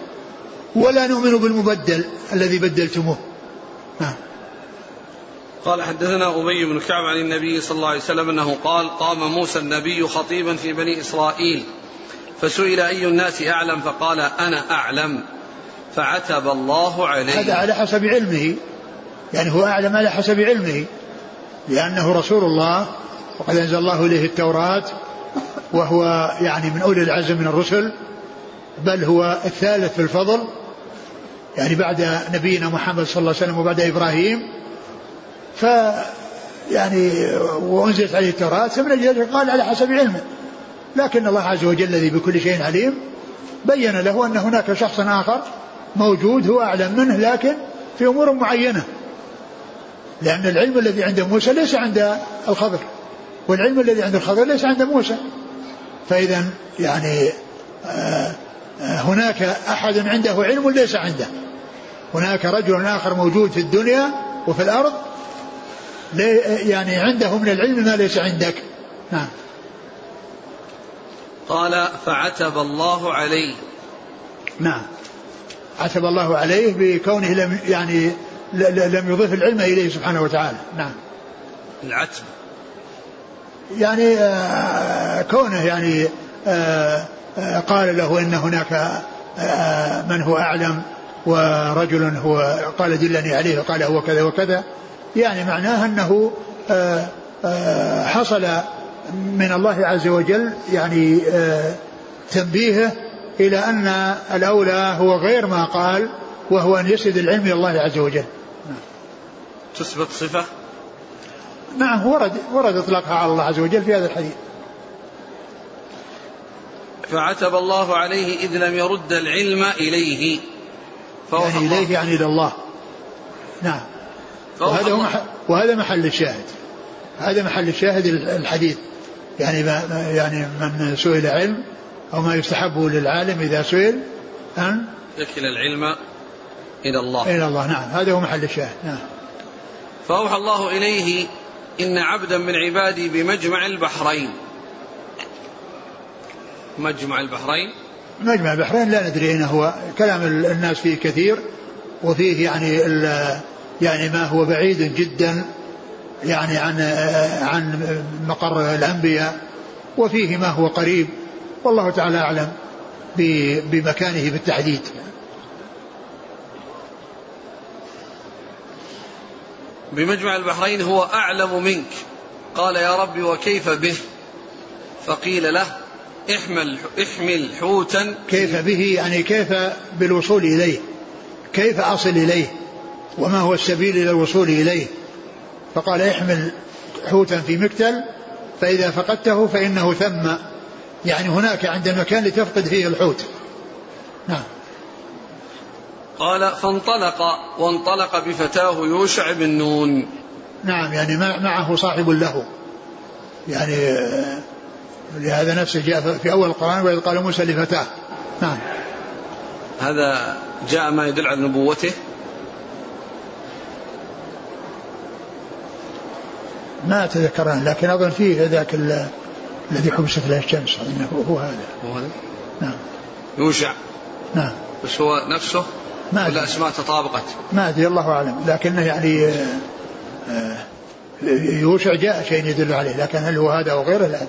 ولا نؤمن بالمبدل الذي بدلتموه. نعم. قال حدثنا أبي بن كعب عن النبي صلى الله عليه وسلم أنه قال قام موسى النبي خطيبا في بني إسرائيل فسئل أي الناس أعلم؟ فقال أنا أعلم. فعتب الله عليه. هذا على حسب علمه. يعني هو أعلم على حسب علمه لأنه رسول الله وقد أنزل الله إليه التوراة وهو يعني من أولي العزم من الرسل بل هو الثالث في الفضل. يعني بعد نبينا محمد صلى الله عليه وسلم وبعد إبراهيم. ف يعني وأنزلت عليه التوراة فمن أجل قال على حسب علمه. لكن الله عز وجل الذي بكل شيء عليم بين له أن هناك شخص آخر موجود هو أعلم منه لكن في أمور معينة. لأن العلم الذي عند موسى ليس عند الخضر. والعلم الذي عند الخضر ليس عند موسى. فإذا يعني آه، آه، هناك أحد عنده علم ليس عنده. هناك رجل آخر موجود في الدنيا وفي الأرض يعني عنده من العلم ما ليس عندك. نعم. قال فعتب الله عليه. نعم. عتب الله عليه بكونه لم يعني لم يضيف العلم إليه سبحانه وتعالى. نعم. العتب. يعني آه كونه يعني آه آه قال له إن هناك من هو أعلم ورجل هو قال دلني عليه وقال هو كذا وكذا. يعني معناه أنه حصل من الله عز وجل يعني تنبيهه إلى أن الأولى هو غير ما قال وهو أن يسد العلم إلى الله عز وجل. تثبت صفة؟ نعم ورد ورد إطلاقها على الله عز وجل في هذا الحديث. فعتب الله عليه إذ لم يرد العلم إليه. يعني إليه يعني إلى الله. نعم. وهذا هو وهذا محل الشاهد. هذا محل الشاهد الحديث. يعني ما يعني من سئل علم أو ما يستحب للعالم إذا سئل أن يكل العلم إلى الله. إلى الله. نعم هذا هو محل الشاهد. نعم. فأوحى الله إليه إن عبدا من عبادي بمجمع البحرين. مجمع البحرين؟ مجمع البحرين لا ندري أين هو. كلام الناس فيه كثير وفيه يعني يعني ما هو بعيد جدا يعني عن عن مقر الأنبياء وفيه ما هو قريب. والله تعالى أعلم بمكانه بالتحديد. بمجمع البحرين هو أعلم منك. قال يا رب وكيف به؟ فقيل له احمل احمل حوتا. كيف به؟ يعني كيف بالوصول إليه؟ كيف أصل إليه؟ وما هو السبيل إلى الوصول إليه؟ فقال احمل حوتا في مكتل فإذا فقدته فإنه ثم. يعني هناك عند المكان لتفقد فيه الحوت. نعم. قال فانطلق وانطلق بفتاة يوشع بن نون. نعم يعني معه صاحب له. يعني لهذا نفسه جاء في أول القرآن وإذ قال موسى لفتاه. نعم. هذا جاء ما يدل على نبوته. ما أتذكر لكن أظن فيه ذاك الذي حبست له الشمس هو هذا. هو هذا؟ نعم. يوشع. نعم. بس هو نفسه ما ولا أسماء تطابقت؟ ما أدري الله أعلم. لكنه يعني آه، آه، يوشع جاء شيء يدل عليه لكن هل هو هذا أو غيره؟ لا أدري.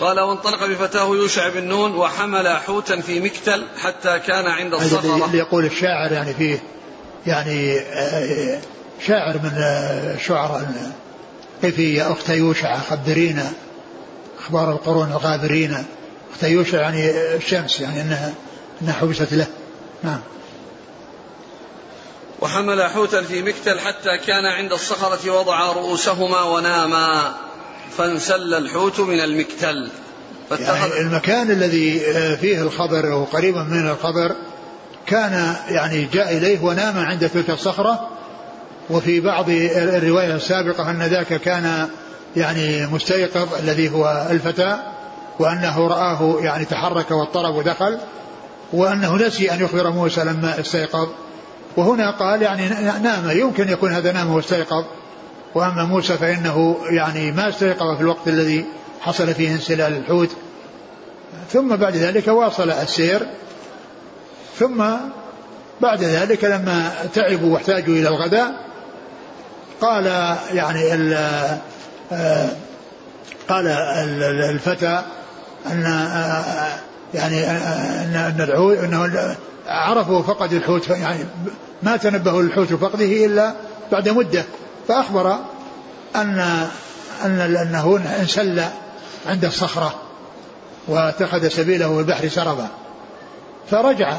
قال وانطلق بفتاه يوشع بن نون وحمل حوتا في مكتل حتى كان عند الصخرة. اللي يقول الشاعر يعني فيه يعني آه، شاعر من الشعراء كيفي يا أخت يوشع خبرينا أخبار القرون الغابرين أخت يوشع يعني الشمس يعني أنها أنها حبست له. نعم. وحمل حوتا في مكتل حتى كان عند الصخرة وضع رؤوسهما وناما فانسل الحوت من المكتل. يعني المكان الذي آه، فيه الخبر أو قريبا من الخبر كان يعني جاء إليه ونام عند تلك الصخرة وفي بعض الرواية السابقة أن ذاك كان يعني مستيقظ الذي هو الفتى. وأنه رآه يعني تحرك واضطرب ودخل وأنه نسي أن يخبر موسى لما استيقظ. وهنا قال يعني نام يمكن يكون هذا نام واستيقظ. وأما موسى فإنه يعني ما استيقظ في الوقت الذي حصل فيه انسلال الحوت. ثم بعد ذلك واصل السير. ثم بعد ذلك لما تعبوا واحتاجوا إلى الغداء قال يعني ال آه، قال الفتى أن آه، يعني آه، أن أن العود أنه عرفوا فقد الحوت يعني ما تنبهوا للحوت وفقده إلا بعد مدة. فأخبر أن أن أنه انسل عند الصخرة واتخذ سبيله في البحر سربا. فرجع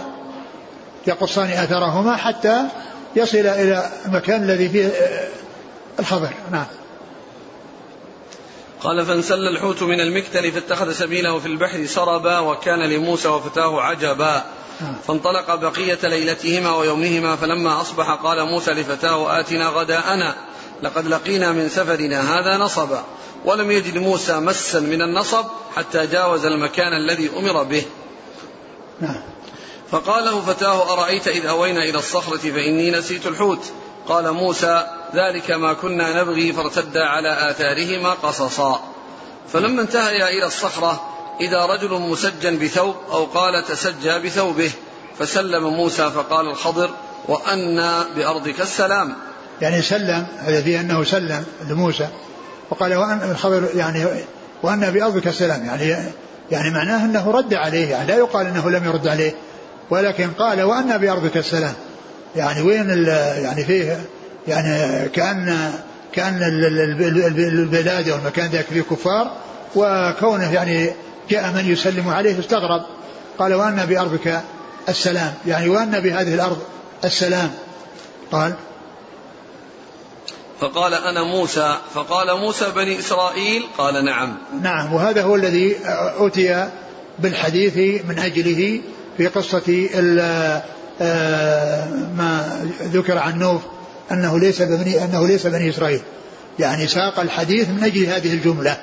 يقصان أثرهما حتى يصل إلى المكان الذي فيه الخبر. نعم. قال فانسل الحوت من المكتل فاتخذ سبيله في البحر سربا وكان لموسى وفتاه عجبا. فانطلق بقية ليلتهما ويومهما فلما أصبح قال موسى لفتاه آتنا غداءنا لقد لقينا من سفرنا هذا نصبا ولم يجد موسى مسا من النصب حتى جاوز المكان الذي أمر به نعم. فقال له فتاه أرأيت إذ أوينا إلى الصخرة فإني نسيت الحوت قال موسى ذلك ما كنا نبغي فارتدا على آثارهما قصصا. فلما انتهيا إلى الصخرة إذا رجل مسجى بثوب أو قال تسجى بثوبه فسلم موسى فقال الخضر وأنا بأرضك السلام. يعني سلم هذا فيه أنه سلم لموسى وقال وأن الخضر يعني وأن بأرضك السلام. يعني يعني معناه أنه رد عليه يعني لا يقال أنه لم يرد عليه ولكن قال وأن بأرضك السلام. يعني وين يعني فيه يعني كأن كأن البلاد أو المكان ذاك فيه كفار وكونه يعني جاء من يسلم عليه استغرب. قال وأن بأرضك السلام. يعني وأن بهذه الأرض السلام. قال فقال أنا موسى. فقال موسى بني إسرائيل. قال نعم. نعم وهذا هو الذي أتي بالحديث من أجله في قصة ما ذكر عن نوح أنه ليس بني أنه ليس بني إسرائيل. يعني ساق الحديث من أجل هذه الجملة.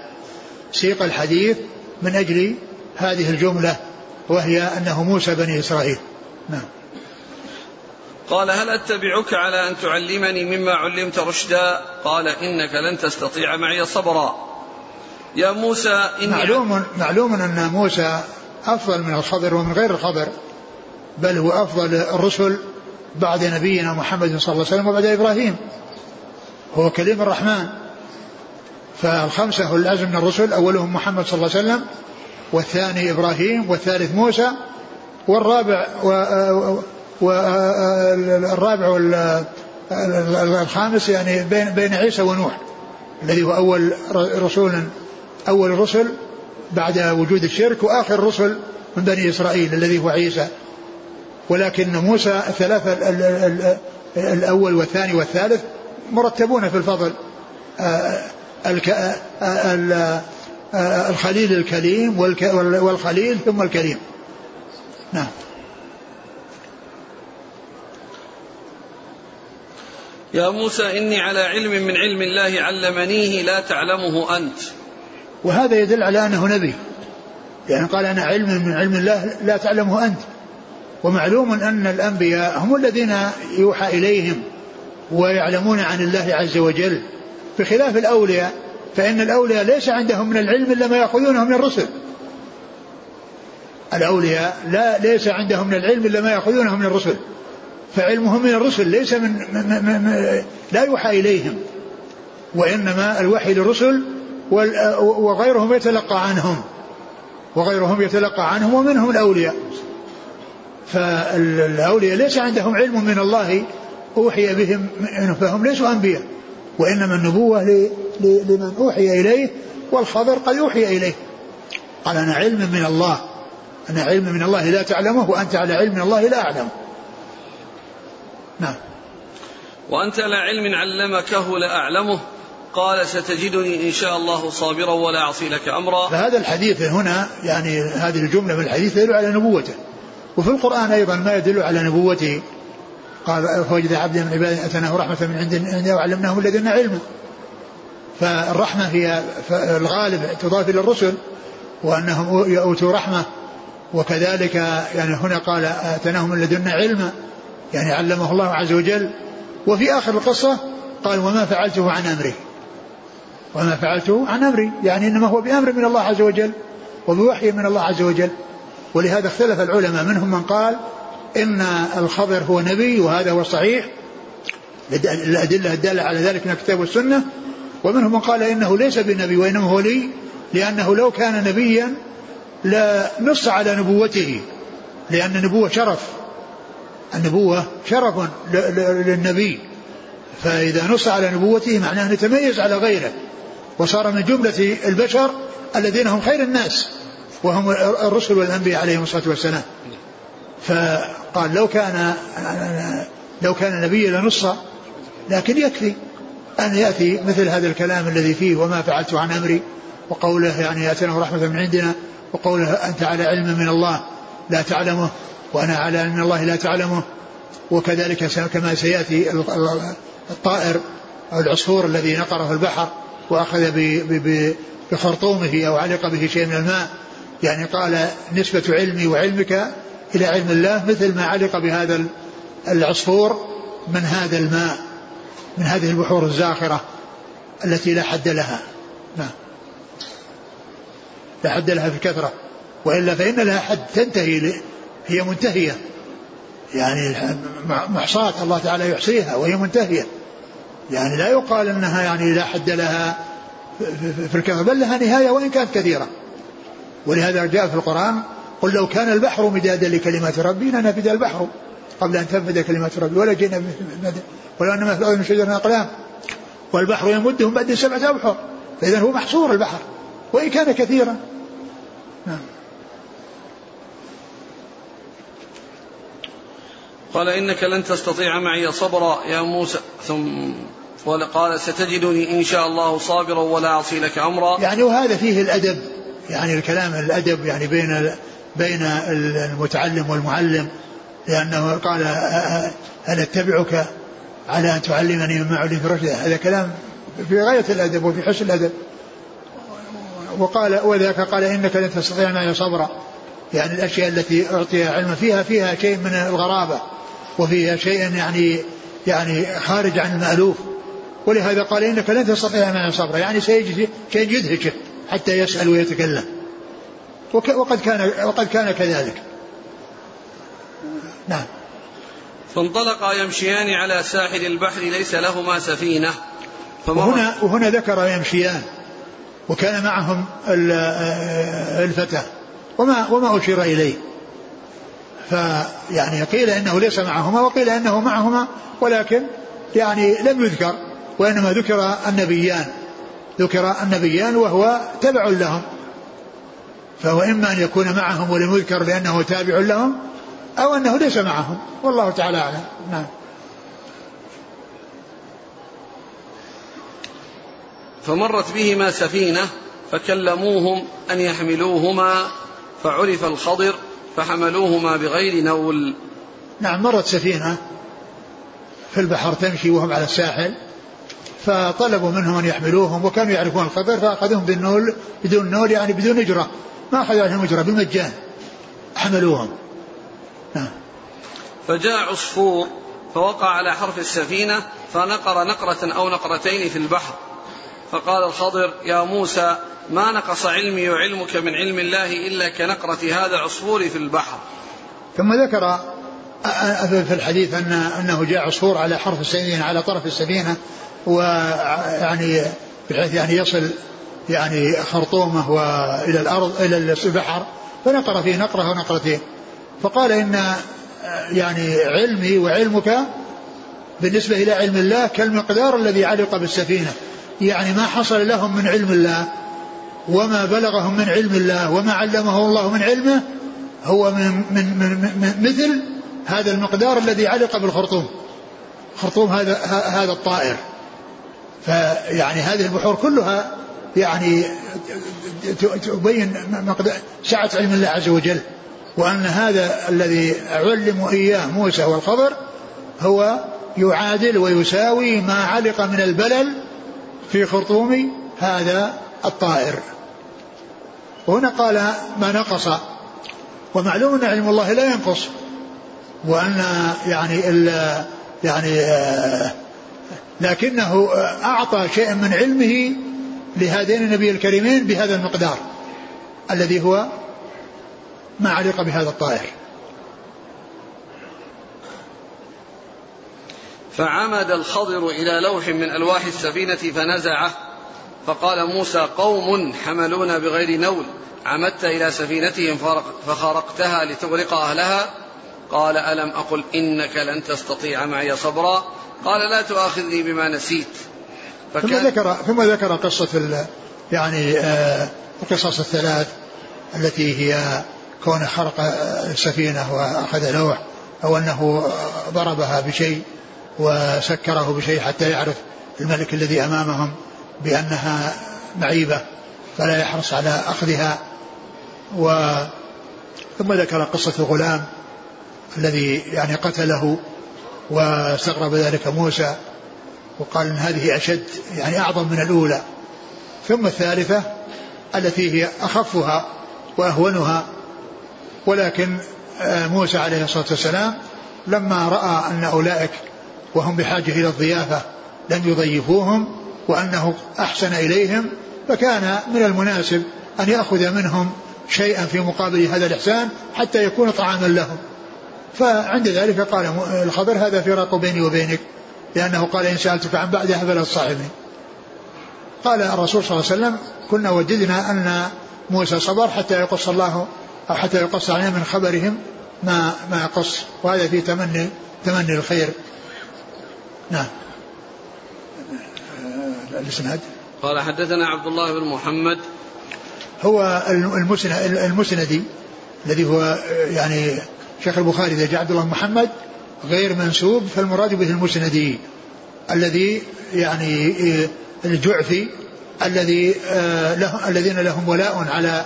سيق الحديث من أجل هذه الجملة وهي أنه موسى بني إسرائيل. نعم. قال هل أتبعك على أن تعلمني مما علمت رشدا؟ قال إنك لن تستطيع معي صبرا. يا موسى إني معلوم, معلوم أن موسى أفضل من الخضر ومن غير الخضر. بل هو أفضل الرسل بعد نبينا محمد صلى الله عليه وسلم وبعد إبراهيم. هو كليم الرحمن. فالخمسة هو العزم من الرسل أولهم محمد صلى الله عليه وسلم والثاني إبراهيم والثالث موسى والرابع والرابع والخامس يعني بين بين عيسى ونوح الذي هو أول رسول أول الرسل بعد وجود الشرك وآخر الرسل من بني إسرائيل الذي هو عيسى. ولكن موسى الثلاثة الأول والثاني والثالث مرتبون في الفضل. آه، آه، آه، الخليل الكليم والخليل ثم الكريم. نعم. يا موسى إني على علم من علم الله علمنيه لا تعلمه أنت. وهذا يدل على أنه نبي. يعني قال أنا علم من علم الله لا تعلمه أنت. ومعلوم أن الأنبياء هم الذين يوحى إليهم ويعلمون عن الله عز وجل. بخلاف الأولياء فإن الأولياء ليس عندهم من العلم إلا ما يأخذونه من الرسل. الأولياء لا ليس عندهم من العلم إلا ما يأخذونه من الرسل. فعلمهم من الرسل ليس من, من, من, من لا يوحى إليهم. وإنما الوحي للرسل وغيرهم يتلقى عنهم. وغيرهم يتلقى عنهم ومنهم الأولياء. فالأولياء ليس عندهم علم من الله أوحي بهم فهم ليسوا أنبياء وإنما النبوة لمن أوحي إليه والخبر قد أوحي إليه. قال أنا علم من الله أنا علم من الله لا تعلمه وأنت على علم من الله لا أعلمه نعم. وأنت على علم علمكه لا أعلمه قال ستجدني إن شاء الله صابرا ولا أعصي لك أمرا. فهذا الحديث هنا يعني هذه الجملة من الحديث تدل على نبوته. وفي القرآن أيضا ما يدل على نبوته. قال فوجد عبدا من عبادنا أتناه رحمة من عندنا وعلمناه من لدنا علما فالرحمة هي الغالب تضاف إلى الرسل وأنهم أوتوا رحمة. وكذلك يعني هنا قال آتناه من لدنا علما يعني علمه الله عز وجل. وفي آخر القصة قال وما فعلته عن أمري. وما فعلته عن أمري يعني إنما هو بأمر من الله عز وجل وبوحي من الله عز وجل. ولهذا اختلف العلماء. منهم من قال إن الخضر هو نبي وهذا هو الصحيح الأدلة الدالة على ذلك من الكتاب والسنة. ومنهم من قال إنه ليس بنبي وإنما هو لي لأنه لو كان نبيا لنص على نبوته لأن النبوة شرف. النبوة شرف للنبي. فإذا نص على نبوته معناه يتميز على غيره. وصار من جملة البشر الذين هم خير الناس. وهم الرسل والأنبياء عليهم الصلاة والسلام. فقال لو كان لو كان نبيا لنص لكن يكفي أن يأتي مثل هذا الكلام الذي فيه وما فعلت عن أمري وقوله يعني يأتينا رحمة من عندنا وقوله أنت على علم من الله لا تعلمه وأنا على علم من الله لا تعلمه وكذلك كما سيأتي الطائر أو العصفور الذي نقره البحر وأخذ بخرطومه أو علق به شيء من الماء يعني قال نسبة علمي وعلمك إلى علم الله مثل ما علق بهذا العصفور من هذا الماء من هذه البحور الزاخرة التي لا حد لها. نعم. لا حد لها في الكثرة. وإلا فإن لها حد تنتهي هي منتهية. يعني محصاة الله تعالى يحصيها وهي منتهية. يعني لا يقال إنها يعني لا حد لها في الكثرة بل لها نهاية وإن كانت كثيرة. ولهذا جاء في القرآن قل لو كان البحر مدادا لكلمات ربي لنفد البحر قبل أن تنفد كلمات ربي ولا جئنا ولو أن ما في الأرض من شجر أقلام والبحر يمدهم بعد سبعة أبحر فإذا هو محصور البحر وإن كان كثيرا. نعم. قال إنك لن تستطيع معي صبرا يا موسى. ثم وقال ستجدني إن شاء الله صابرا ولا أعصي لك أمرا. يعني وهذا فيه الأدب. يعني الكلام الأدب يعني بين بين المتعلم والمعلم لأنه قال هل أتبعك على أن تعلمني مما علمت رشدا هذا كلام في غاية الأدب وفي حسن الأدب. وقال وذاك قال إنك لن تستطيع معي صبرا. يعني الأشياء التي أعطي علما فيها فيها شيء من الغرابة وفيها شيء يعني يعني خارج عن المألوف. ولهذا قال إنك لن تستطيع معي صبرا. يعني سيجي شيء يدهشك حتى يسأل ويتكلم. وقد كان وقد كان كذلك. نعم. فانطلقا يمشيان على ساحل البحر ليس لهما سفينة. وهنا, وهنا ذكر يمشيان وكان معهم الفتى وما وما أشير إليه. فيعني قيل إنه ليس معهما وقيل إنه معهما ولكن يعني لم يذكر وإنما ذكر النبيان. ذكر النبيان وهو تبع لهم. فهو إما أن يكون معهم ولم يذكر لأنه تابع لهم أو أنه ليس معهم. والله تعالى أعلم. نعم. فمرت بهما سفينة فكلموهم أن يحملوهما فعرف الخضر فحملوهما بغير نول. نعم مرت سفينة في البحر تمشي وهم على الساحل. فطلبوا منهم أن يحملوهم وكانوا يعرفون الخضر فأخذوهم بالنول بدون نول يعني بدون أجرة. ما أخذوا عليهم أجرة بالمجان حملوهم. نعم. فجاء عصفور فوقع على حرف السفينة فنقر نقرة أو نقرتين في البحر. فقال الخضر يا موسى ما نقص علمي وعلمك من علم الله إلا كنقرة هذا العصفور في البحر. ثم ذكر في الحديث أن أنه جاء عصفور على حرف السفينة على طرف السفينة ويعني بحيث يعني يصل يعني خرطومه والى الأرض إلى البحر فنقر فيه نقره ونقرتين فقال إن يعني علمي وعلمك بالنسبة إلى علم الله كالمقدار الذي علق بالسفينة. يعني ما حصل لهم من علم الله وما بلغهم من علم الله وما علمه الله من علمه هو من, من, من, من مثل هذا المقدار الذي علق بالخرطوم. خرطوم هذا هذا الطائر. فيعني هذه البحور كلها يعني تبين سعة علم الله عز وجل وأن هذا الذي علموا إياه موسى والخضر هو يعادل ويساوي ما علق من البلل في خرطوم هذا الطائر. وهنا قال ما نقص ومعلوم أن علم الله لا ينقص وأن يعني ال يعني آه، لكنه أعطى شيئا من علمه لهذين النبي الكريمين بهذا المقدار الذي هو ما علق بهذا الطائر. فعمد الخضر إلى لوح من ألواح السفينة فنزعه فقال موسى قوم حملونا بغير نول عمدت إلى سفينتهم فخرقتها لتغرق أهلها؟ قال ألم أقل إنك لن تستطيع معي صبرا؟ قال لا تؤاخذني بما نسيت. ثم ذكر ثم ذكر قصة يعني آه القصص الثلاث التي هي كون خرق السفينة وأخذ لوح أو أنه ضربها بشيء وسكره بشيء حتى يعرف الملك الذي أمامهم بأنها معيبة فلا يحرص على أخذها. و ثم ذكر قصة الغلام الذي يعني قتله واستغرب ذلك موسى وقال إن هذه أشد يعني أعظم من الأولى. ثم الثالثة التي هي أخفها وأهونها. ولكن آه، موسى عليه الصلاة والسلام لما رأى أن أولئك وهم بحاجة إلى الضيافة لم يضيفوهم وأنه أحسن إليهم فكان من المناسب أن يأخذ منهم شيئا في مقابل هذا الإحسان حتى يكون طعاما لهم. فعند ذلك قال الخضر هذا فراق بيني وبينك لأنه قال إن سألتك عن بعدها فلا تصاحبني قال الرسول صلى الله عليه وسلم كنا وددنا أن موسى صبر حتى يقص الله أو حتى يقص علينا من خبرهم ما ما يقص وهذا في تمني تمني الخير. نعم. الإسناد. قال حدثنا عبد الله بن محمد. هو المسندي الذي هو يعني شيخ البخاري إذا جاء عبد الله محمد غير منسوب فالمراد به المسندي الذي يعني الجعفي الذي آه، له الذين لهم ولاء على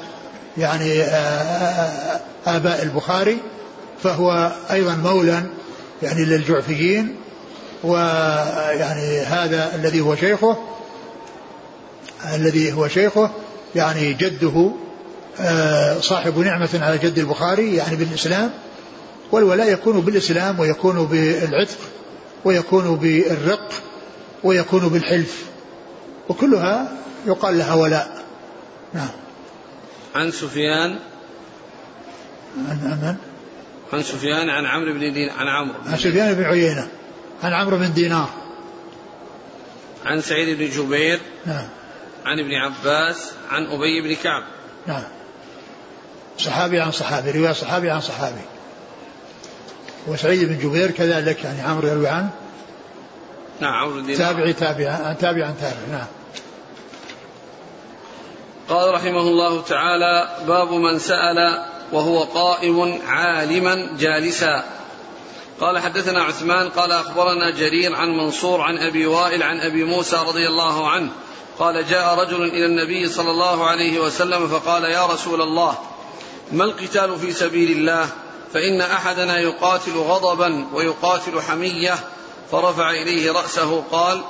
يعني آه، آه، آباء البخاري فهو أيضا مولى يعني للجعفيين ويعني هذا الذي هو شيخه الذي هو شيخه يعني جده آه، صاحب نعمة على جد البخاري يعني بالإسلام والولاء يكون بالإسلام ويكون بالعتق ويكون بالرق ويكون بالحلف. وكلها يقال لها ولاء. نعم. عن سفيان. عن من؟ عن؟ سفيان عن عمرو بن دين عن عمرو عن سفيان بن عيينة. عن عمرو بن دينار. عن سعيد بن جبير. نعم. عن ابن عباس. عن أبي بن كعب. نعم. صحابي عن صحابي رواية صحابي عن صحابي. وسعيد بن جبير كذلك يعني عمرو يروي عنه. نعم عمرو بن تابعي تابع تابع عن تابع نعم. قال رحمه الله تعالى باب من سأل وهو قائم عالما جالسا. قال حدثنا عثمان قال أخبرنا جرير عن منصور عن أبي وائل عن أبي موسى رضي الله عنه. قال جاء رجل إلى النبي صلى الله عليه وسلم فقال يا رسول الله ما القتال في سبيل الله؟ فإن أحدنا يقاتل غضبا ويقاتل حمية فرفع إليه رأسه قال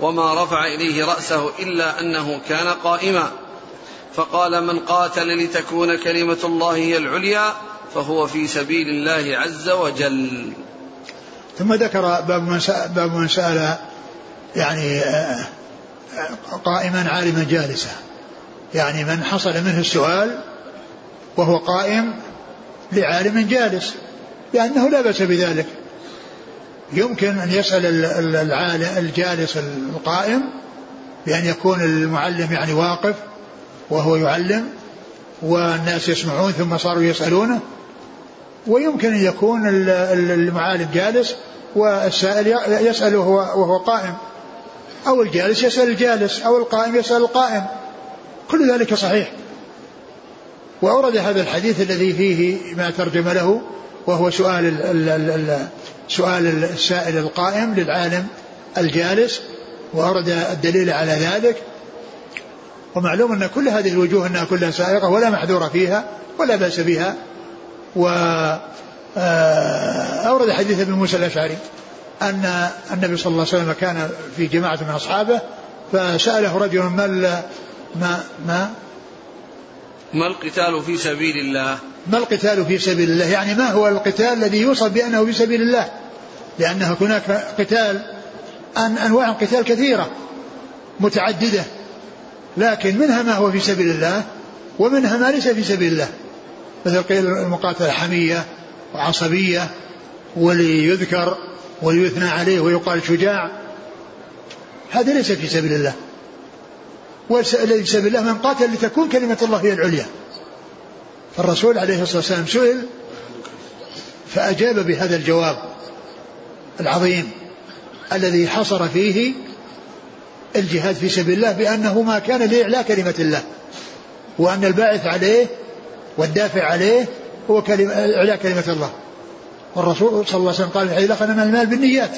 وما رفع إليه رأسه إلا أنه كان قائما. فقال من قاتل لتكون كلمة الله هي العليا فهو في سبيل الله عز وجل. ثم ذكر باب من سأل, باب من سأل يعني قائما عالما جالسا يعني من حصل منه السؤال وهو قائم لعالم جالس لأنه لا بأس بذلك. يمكن أن يسأل العالم الجالس القائم بأن يكون المعلم يعني واقف وهو يعلم والناس يسمعون ثم صاروا يسألونه. ويمكن أن يكون المعالم جالس والسائل يسأل وهو, قائم. أو الجالس يسأل الجالس أو القائم يسأل القائم. كل ذلك صحيح. وأورد هذا الحديث الذي فيه ما ترجم له وهو سؤال ال ال ال سؤال السائل القائم للعالم الجالس وأورد الدليل على ذلك. ومعلوم أن كل هذه الوجوه أنها كلها سائغة ولا محذور فيها ولا بأس بها. و آه، أورد حديث ابن موسى الأشعري أن النبي صلى الله عليه وسلم كان في جماعة من أصحابه فسأله رجل ما ما ما ما القتال في سبيل الله؟ ما القتال في سبيل الله؟ يعني ما هو القتال الذي يوصف بأنه في سبيل الله؟ لأنه هناك قتال أن أنواع قتال كثيرة متعددة. لكن منها ما هو في سبيل الله ومنها ما ليس في سبيل الله. مثل قيل المقاتلة حمية وعصبية وليذكر وليثنى عليه ويقال شجاع. هذا ليس في سبيل الله. والذي في سبيل الله من قاتل لتكون كلمة الله هي العليا. فالرسول عليه الصلاة والسلام سئل فأجاب بهذا الجواب العظيم الذي حصر فيه الجهاد في سبيل الله بأنه ما كان لإعلاء كلمة الله وأن الباعث عليه والدافع عليه هو كلمة إعلاء كلمة الله. والرسول صلى الله عليه وسلم قال في الحديث من المال بالنيات.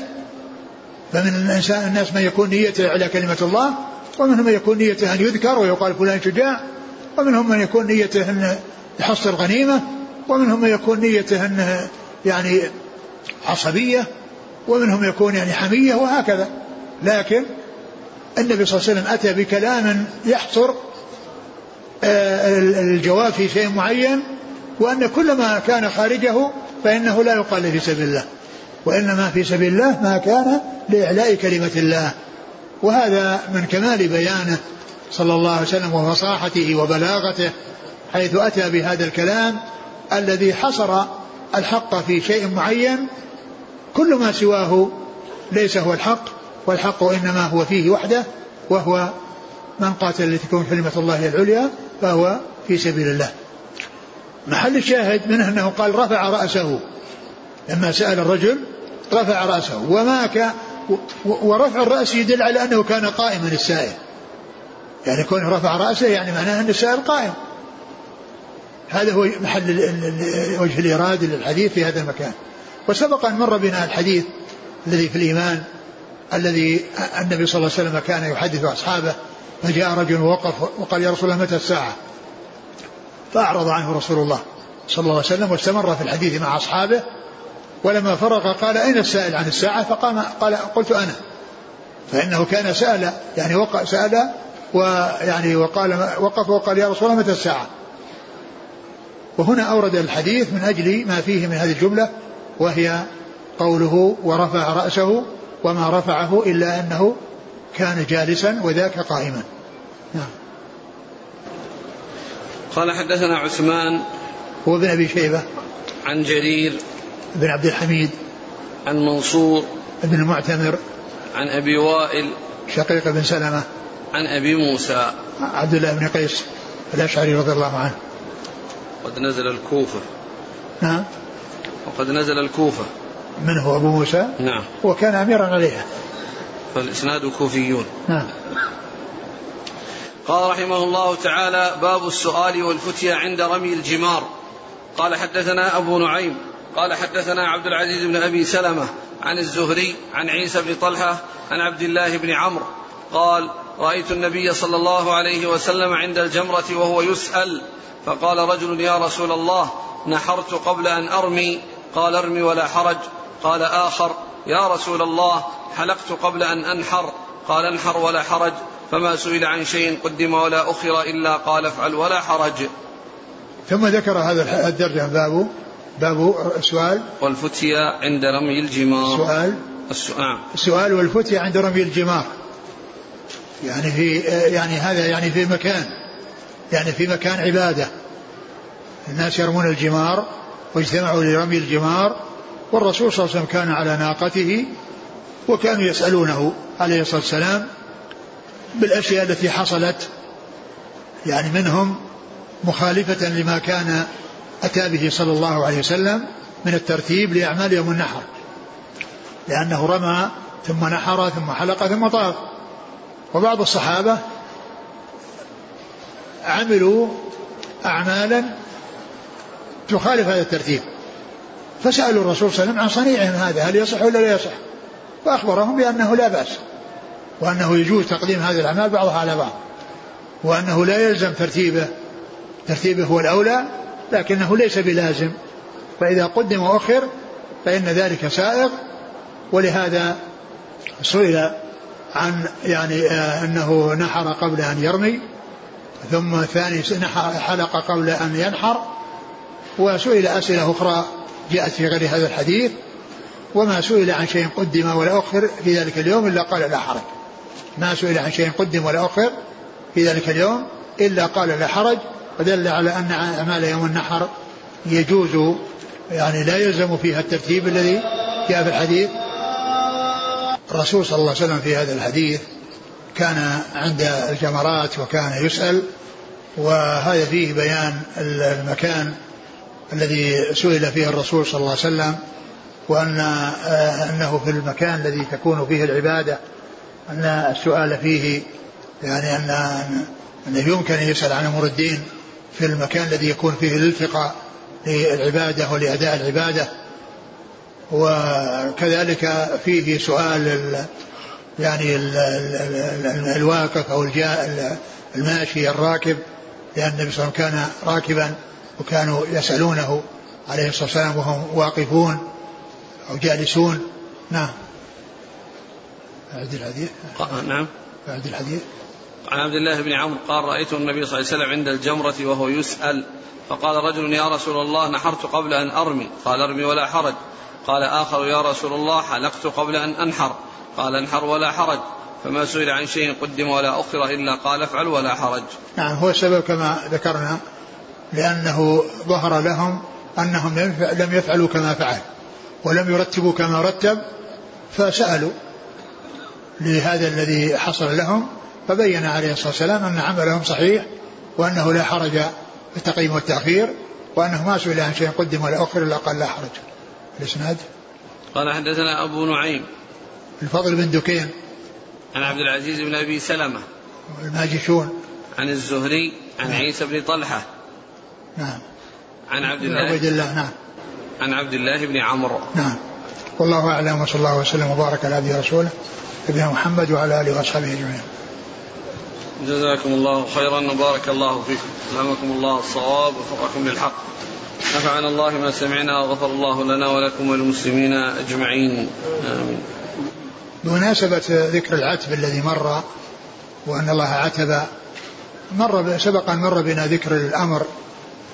فمن الإنسان الناس من يكون نيته إعلاء كلمة الله ومنهم من يكون نيته أن يذكر ويقال فلان شجاع ومنهم من يكون نيته أن يحصل غنيمة ومنهم من يكون نيته أنه يعني عصبية ومنهم يكون يعني حمية وهكذا. لكن النبي صلى الله عليه وسلم أتى بكلام يحصر آه، الجواب في شيء معين وأن كل ما كان خارجه فإنه لا يقال في سبيل الله وإنما في سبيل الله ما كان لإعلاء كلمة الله. وهذا من كمال بيانه صلى الله عليه وسلم وفصاحته وبلاغته حيث أتى بهذا الكلام الذي حصر الحق في شيء معين كل ما سواه ليس هو الحق والحق إنما هو فيه وحده وهو من قاتل لتكون كلمة الله العليا فهو في سبيل الله. محل الشاهد منه أنه قال رفع رأسه لما سأل الرجل رفع رأسه وما ورفع الرأس يدل على أنه كان قائما السائل. يعني كونه رفع رأسه يعني معناه أن السائل قائم. هذا هو محل وجه الإرادة للحديث في هذا المكان. وسبق أن مر بنا الحديث الذي في الإيمان الذي النبي صلى الله عليه وسلم كان يحدث أصحابه فجاء رجل ووقف وقال يا رسول الله متى الساعة؟ فأعرض عنه رسول الله صلى الله عليه وسلم واستمر في الحديث مع أصحابه ولما فرغ قال أين السائل عن الساعة؟ فقام قال قلت أنا. فإنه كان سأل يعني وقع سأل ويعني وقال وقف وقال يا رسول الله متى الساعة؟ وهنا أورد الحديث من أجل ما فيه من هذه الجملة وهي قوله ورفع رأسه وما رفعه إلا أنه كان جالسا وذاك قائما. نعم. قال حدثنا عثمان هو ابن أبي شيبة. عن جرير بن عبد الحميد عن منصور بن المعتمر عن أبي وائل شقيق بن سلمة عن أبي موسى. عبد الله بن قيس الأشعري رضي الله عنه. قد نزل الكوفة. نعم وقد نزل الكوفة. من هو؟ أبو موسى؟ نعم. وكان أميرا عليها. فالإسناد كوفيون. نعم قال رحمه الله تعالى باب السؤال والفتيا عند رمي الجمار. قال حدثنا أبو نعيم قال حدثنا عبد العزيز بن أبي سلمة عن الزهري عن عيسى بن طلحة عن عبد الله بن عمرو قال رأيت النبي صلى الله عليه وسلم عند الجمرة وهو يسأل فقال رجل يا رسول الله نحرت قبل أن أرمي؟ قال أرمي ولا حرج. قال آخر يا رسول الله حلقت قبل أن أنحر؟ قال انحر ولا حرج. فما سئل عن شيء قدم ولا أخر إلا قال افعل ولا حرج. ثم ذكر هذا الدرجة باب باب السؤال والفتيا عند رمي الجمار. سؤال. نعم. السؤال والفتيا عند رمي الجمار. يعني في يعني هذا يعني في مكان. يعني في مكان عبادة. الناس يرمون الجمار واجتمعوا لرمي الجمار والرسول صلى الله عليه وسلم كان على ناقته وكانوا يسألونه عليه الصلاة والسلام بالأشياء التي حصلت يعني منهم مخالفة لما كان أتى به صلى الله عليه وسلم من الترتيب لأعمال يوم النحر. لأنه رمى ثم نحر ثم حلق ثم طاف. وبعض الصحابة عملوا أعمالا تخالف هذا الترتيب. فسألوا الرسول صلى الله عليه وسلم عن صنيعهم هذا هل يصح ولا لا يصح؟ فأخبرهم بأنه لا بأس وأنه يجوز تقديم هذه الأعمال بعضها على بعض وأنه لا يلزم ترتيبه. ترتيبه هو الأولى لكنه ليس بلازم. فإذا قدم وأخر فإن ذلك سائغ ولهذا سئل عن يعني آه أنه نحر قبل أن يرمي ثم ثاني حلق قبل أن ينحر وسئل أسئلة أخرى جاءت في غير هذا الحديث وما سئل عن شيء قدم ولا أخر في ذلك اليوم إلا قال لا حرج. ما سئل عن شيء قدم ولا أخر في ذلك اليوم إلا قال لا حرج. ودل على أن أعمال يوم النحر يجوز يعني لا يلزم فيها الترتيب الذي جاء في الحديث. الرسول صلى الله عليه وسلم في هذا الحديث كان عند الجمرات وكان يسأل وهذا فيه بيان المكان الذي سئل فيه الرسول صلى الله عليه وسلم وأن أنه في المكان الذي تكون فيه العبادة أن السؤال فيه يعني أن أنه يمكن أن يسأل عن أمور الدين. في المكان الذي يكون فيه الالتقاء للعبادة ولأداء العبادة. وكذلك فيه سؤال ال يعني ال ال الواقف أو الجاء الماشي الراكب لأن النبي صلى الله عليه وسلم كان راكبا وكانوا يسألونه عليه الصلاة والسلام وهم واقفون أو جالسون. نعم. أعد الحديث. نعم. أعد الحديث. عن عبد الله بن عمرو قال رأيت النبي صلى الله عليه وسلم عند الجمرة وهو يسأل. فقال رجل يا رسول الله نحرت قبل أن أرمي. قال أرمي ولا حرج. قال آخر يا رسول الله حلقت قبل أن أنحر. قال انحر ولا حرج. فما سئل عن شيء قدم ولا أخر إلا قال افعل ولا حرج. نعم هو السبب كما ذكرنا لأنه ظهر لهم أنهم لم يفعلوا كما فعل ولم يرتبوا كما رتب فسألوا لهذا الذي حصل لهم فبين عليه الصلاة والسلام أن عملهم صحيح وأنه لا حرج في التقييم والتأخير وأنه ما سئل عن شيء قدم ولا أخر إلا قال لا حرج. الإسناد؟ قال حدثنا أبو نعيم. الفضل بن دكين. عن عبد العزيز بن أبي سلمة. الماجشون. عن الزهري عن نعم. عيسى بن طلحة. نعم. عن عبد الله. عبد الله نعم. عن عبد الله بن عمرو. نعم. والله أعلم وصلى الله وسلم وبارك على عبده ورسوله نبينا محمد وعلى آله وأصحابه أجمعين. جزاكم الله خيرا وبارك الله فيكم. ألهمكم الله الصواب وفقكم للحق. نفعنا الله ما سمعنا وغفر الله لنا ولكم وللمسلمين أجمعين. آمين. بمناسبة ذكر العتب الذي مر وأن الله عتب مر سبق أن مر بنا ذكر الأمر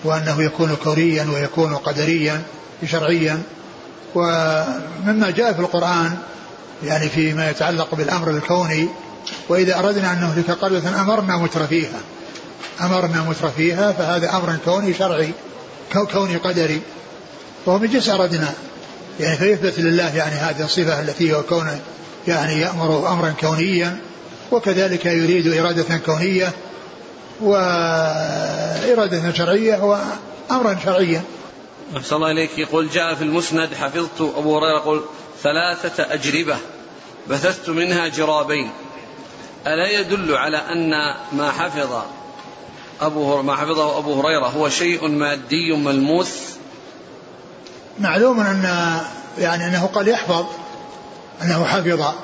وأنه يكون كونيا ويكون قدريا شرعيا. ومما جاء في القرآن يعني فيما يتعلق بالأمر الكوني وإذا أردنا أن نهلك قرية أمرنا متر فيها. أمرنا متر فيها فهذا أمر كوني شرعي كوني قدري. وهو من جنس أردنا. يعني فيثبت لله يعني هذه الصفة التي هو كونه يعني يأمر أمرا كونيا وكذلك يريد إرادة كونية وإرادة شرعية وأمرا شرعيا. أحسن الله إليك. يقول جاء في المسند حفظت أبو هريرة يقول ثلاثة أجربة بثثت منها جرابين. ألا يدل على أن ما حفظ أبو ما حفظه أبو هريرة هو شيء مادي ملموس؟ معلوم أن يعني أنه قد يحفظ أنه حفظ.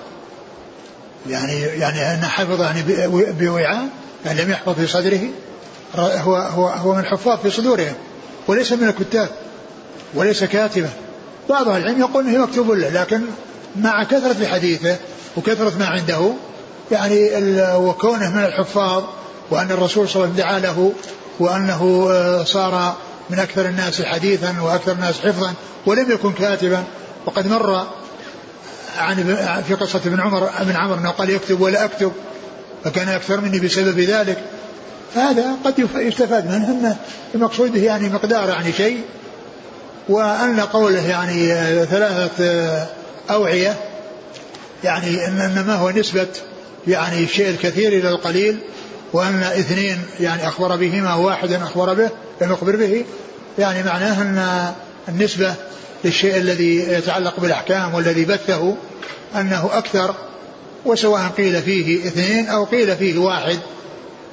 يعني يعني أنه حفظ يعني بوعاء يعني لم يحفظ في صدره. هو هو هو من الحفاظ في صدورهم. وليس من الكتاب وليس كاتبا بعض العلم يقول إنه مكتوب له لكن مع كثرة حديثه وكثرة ما عنده يعني وكونه من الحفاظ وأن الرسول صلى الله عليه وسلم دعا له وأنه آه، صار من أكثر الناس حديثا وأكثر الناس حفظا ولم يكن كاتبا. وقد مر عن في قصة ابن عمر ابن عمر أنه قال يكتب ولا أكتب فكان أكثر مني بسبب ذلك. فهذا قد يستفاد منه أن المقصود يعني مقدار يعني شيء. وأن قوله يعني آه، ثلاثة آه، أوعية يعني إنما هو نسبة يعني الشيء الكثير إلى القليل وأن اثنين يعني أخبر بهما وواحد أخبر به لم يخبر به يعني معناه أن النسبة للشيء الذي يتعلق بالأحكام والذي بثه أنه أكثر وسواء قيل فيه اثنين أو قيل فيه واحد.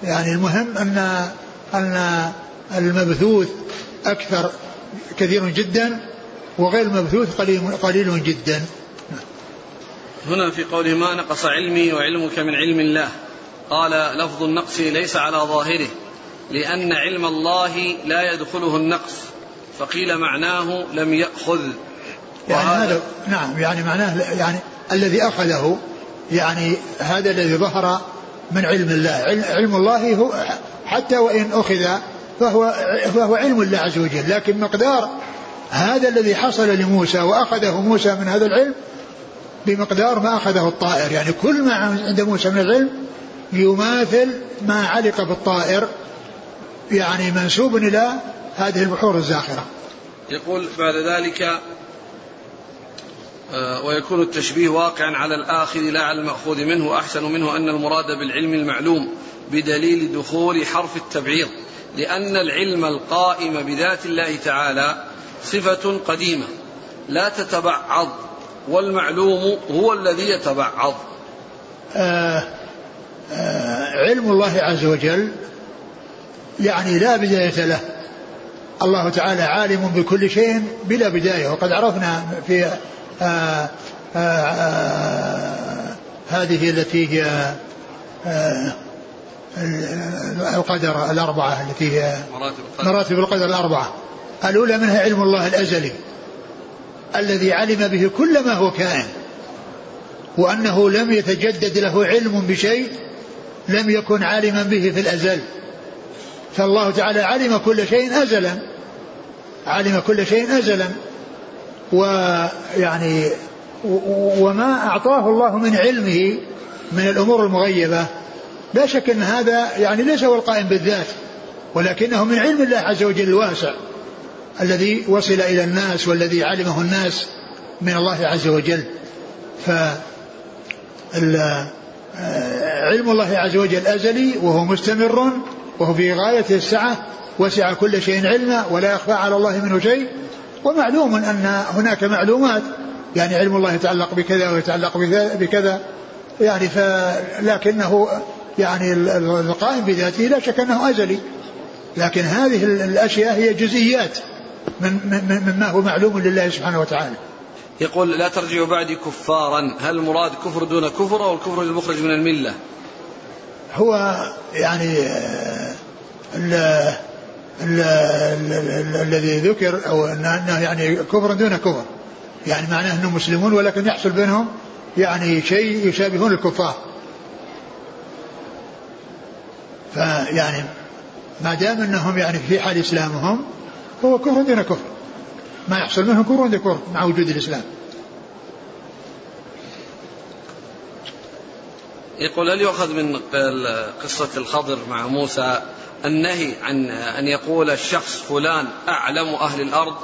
يعني المهم أن أن المبثوث أكثر كثير جدا وغير المبثوث قليل, قليل جدا. هنا في قوله ما نقص علمي وعلمك من علم الله. قال لفظ النقص ليس على ظاهره لأن علم الله لا يدخله النقص. فقيل معناه لم يأخذ. يعني هذا نعم يعني معناه يعني الذي أخذه يعني هذا الذي ظهر من علم الله. علم الله هو حتى وإن أخذ فهو فهو علم الله عز وجل. لكن مقدار هذا الذي حصل لموسى وأخذه موسى من هذا العلم بمقدار ما أخذه الطائر. يعني كل ما عند موسى من العلم يماثل ما علق بالطائر يعني منسوب إلى هذه البحور الزاخرة. يقول بعد ذلك آه، ويكون التشبيه واقعا على الآخر لا على المأخوذ منه. وأحسن منه أن المراد بالعلم المعلوم بدليل دخول حرف التبعيض لأن العلم القائم بذات الله تعالى صفة قديمة لا تتبعض. والمعلوم هو الذي يتبعض. آه آه علم الله عز وجل يعني لا بداية له. الله تعالى عالم بكل شيء بلا بداية. وقد عرفنا في آه آه آه هذه التي هي آه القدر الأربعة التي هي مراتب القدر الأربعة. الأولى منها علم الله الأزلي. الذي علم به كل ما هو كائن وأنه لم يتجدد له علم بشيء لم يكن عالما به في الأزل. فالله تعالى علم كل شيء أزلا علم كل شيء أزلا. ويعني وما أعطاه الله من علمه من الأمور المغيبة. لا شك أن هذا يعني ليس هو القائم بالذات ولكنه من علم الله عز وجل الواسع. الذي وصل إلى الناس والذي علمه الناس من الله عز وجل. ف علم الله عز وجل أزلي وهو مستمر وهو في غاية السعة وسع كل شيء علما ولا يخفى على الله منه شيء. ومعلوم أن هناك معلومات يعني علم الله يتعلق بكذا ويتعلق بكذا. يعني فلكنه يعني القائم بذاته لا شك أنه أزلي. لكن هذه الأشياء هي جزئيات. مما هو معلوم لله سبحانه وتعالى. يقول لا ترجعوا بعدي كفارا. هل المراد كفر دون كفر أو الكفر المخرج من الملة؟ هو يعني ال الذي ذكر أو أنه يعني كفر دون كفر. يعني معناه أنهم مسلمون ولكن يحصل بينهم يعني شيء يشابهون الكفار. فيعني ما دام أنهم يعني في حال إسلامهم فهو كفر دون كفر. ما يحصل منه كفر دون كفر مع وجود الإسلام. يقول هل يؤخذ من قصة الخضر مع موسى النهي عن أن يقول الشخص فلان أعلم أهل الأرض؟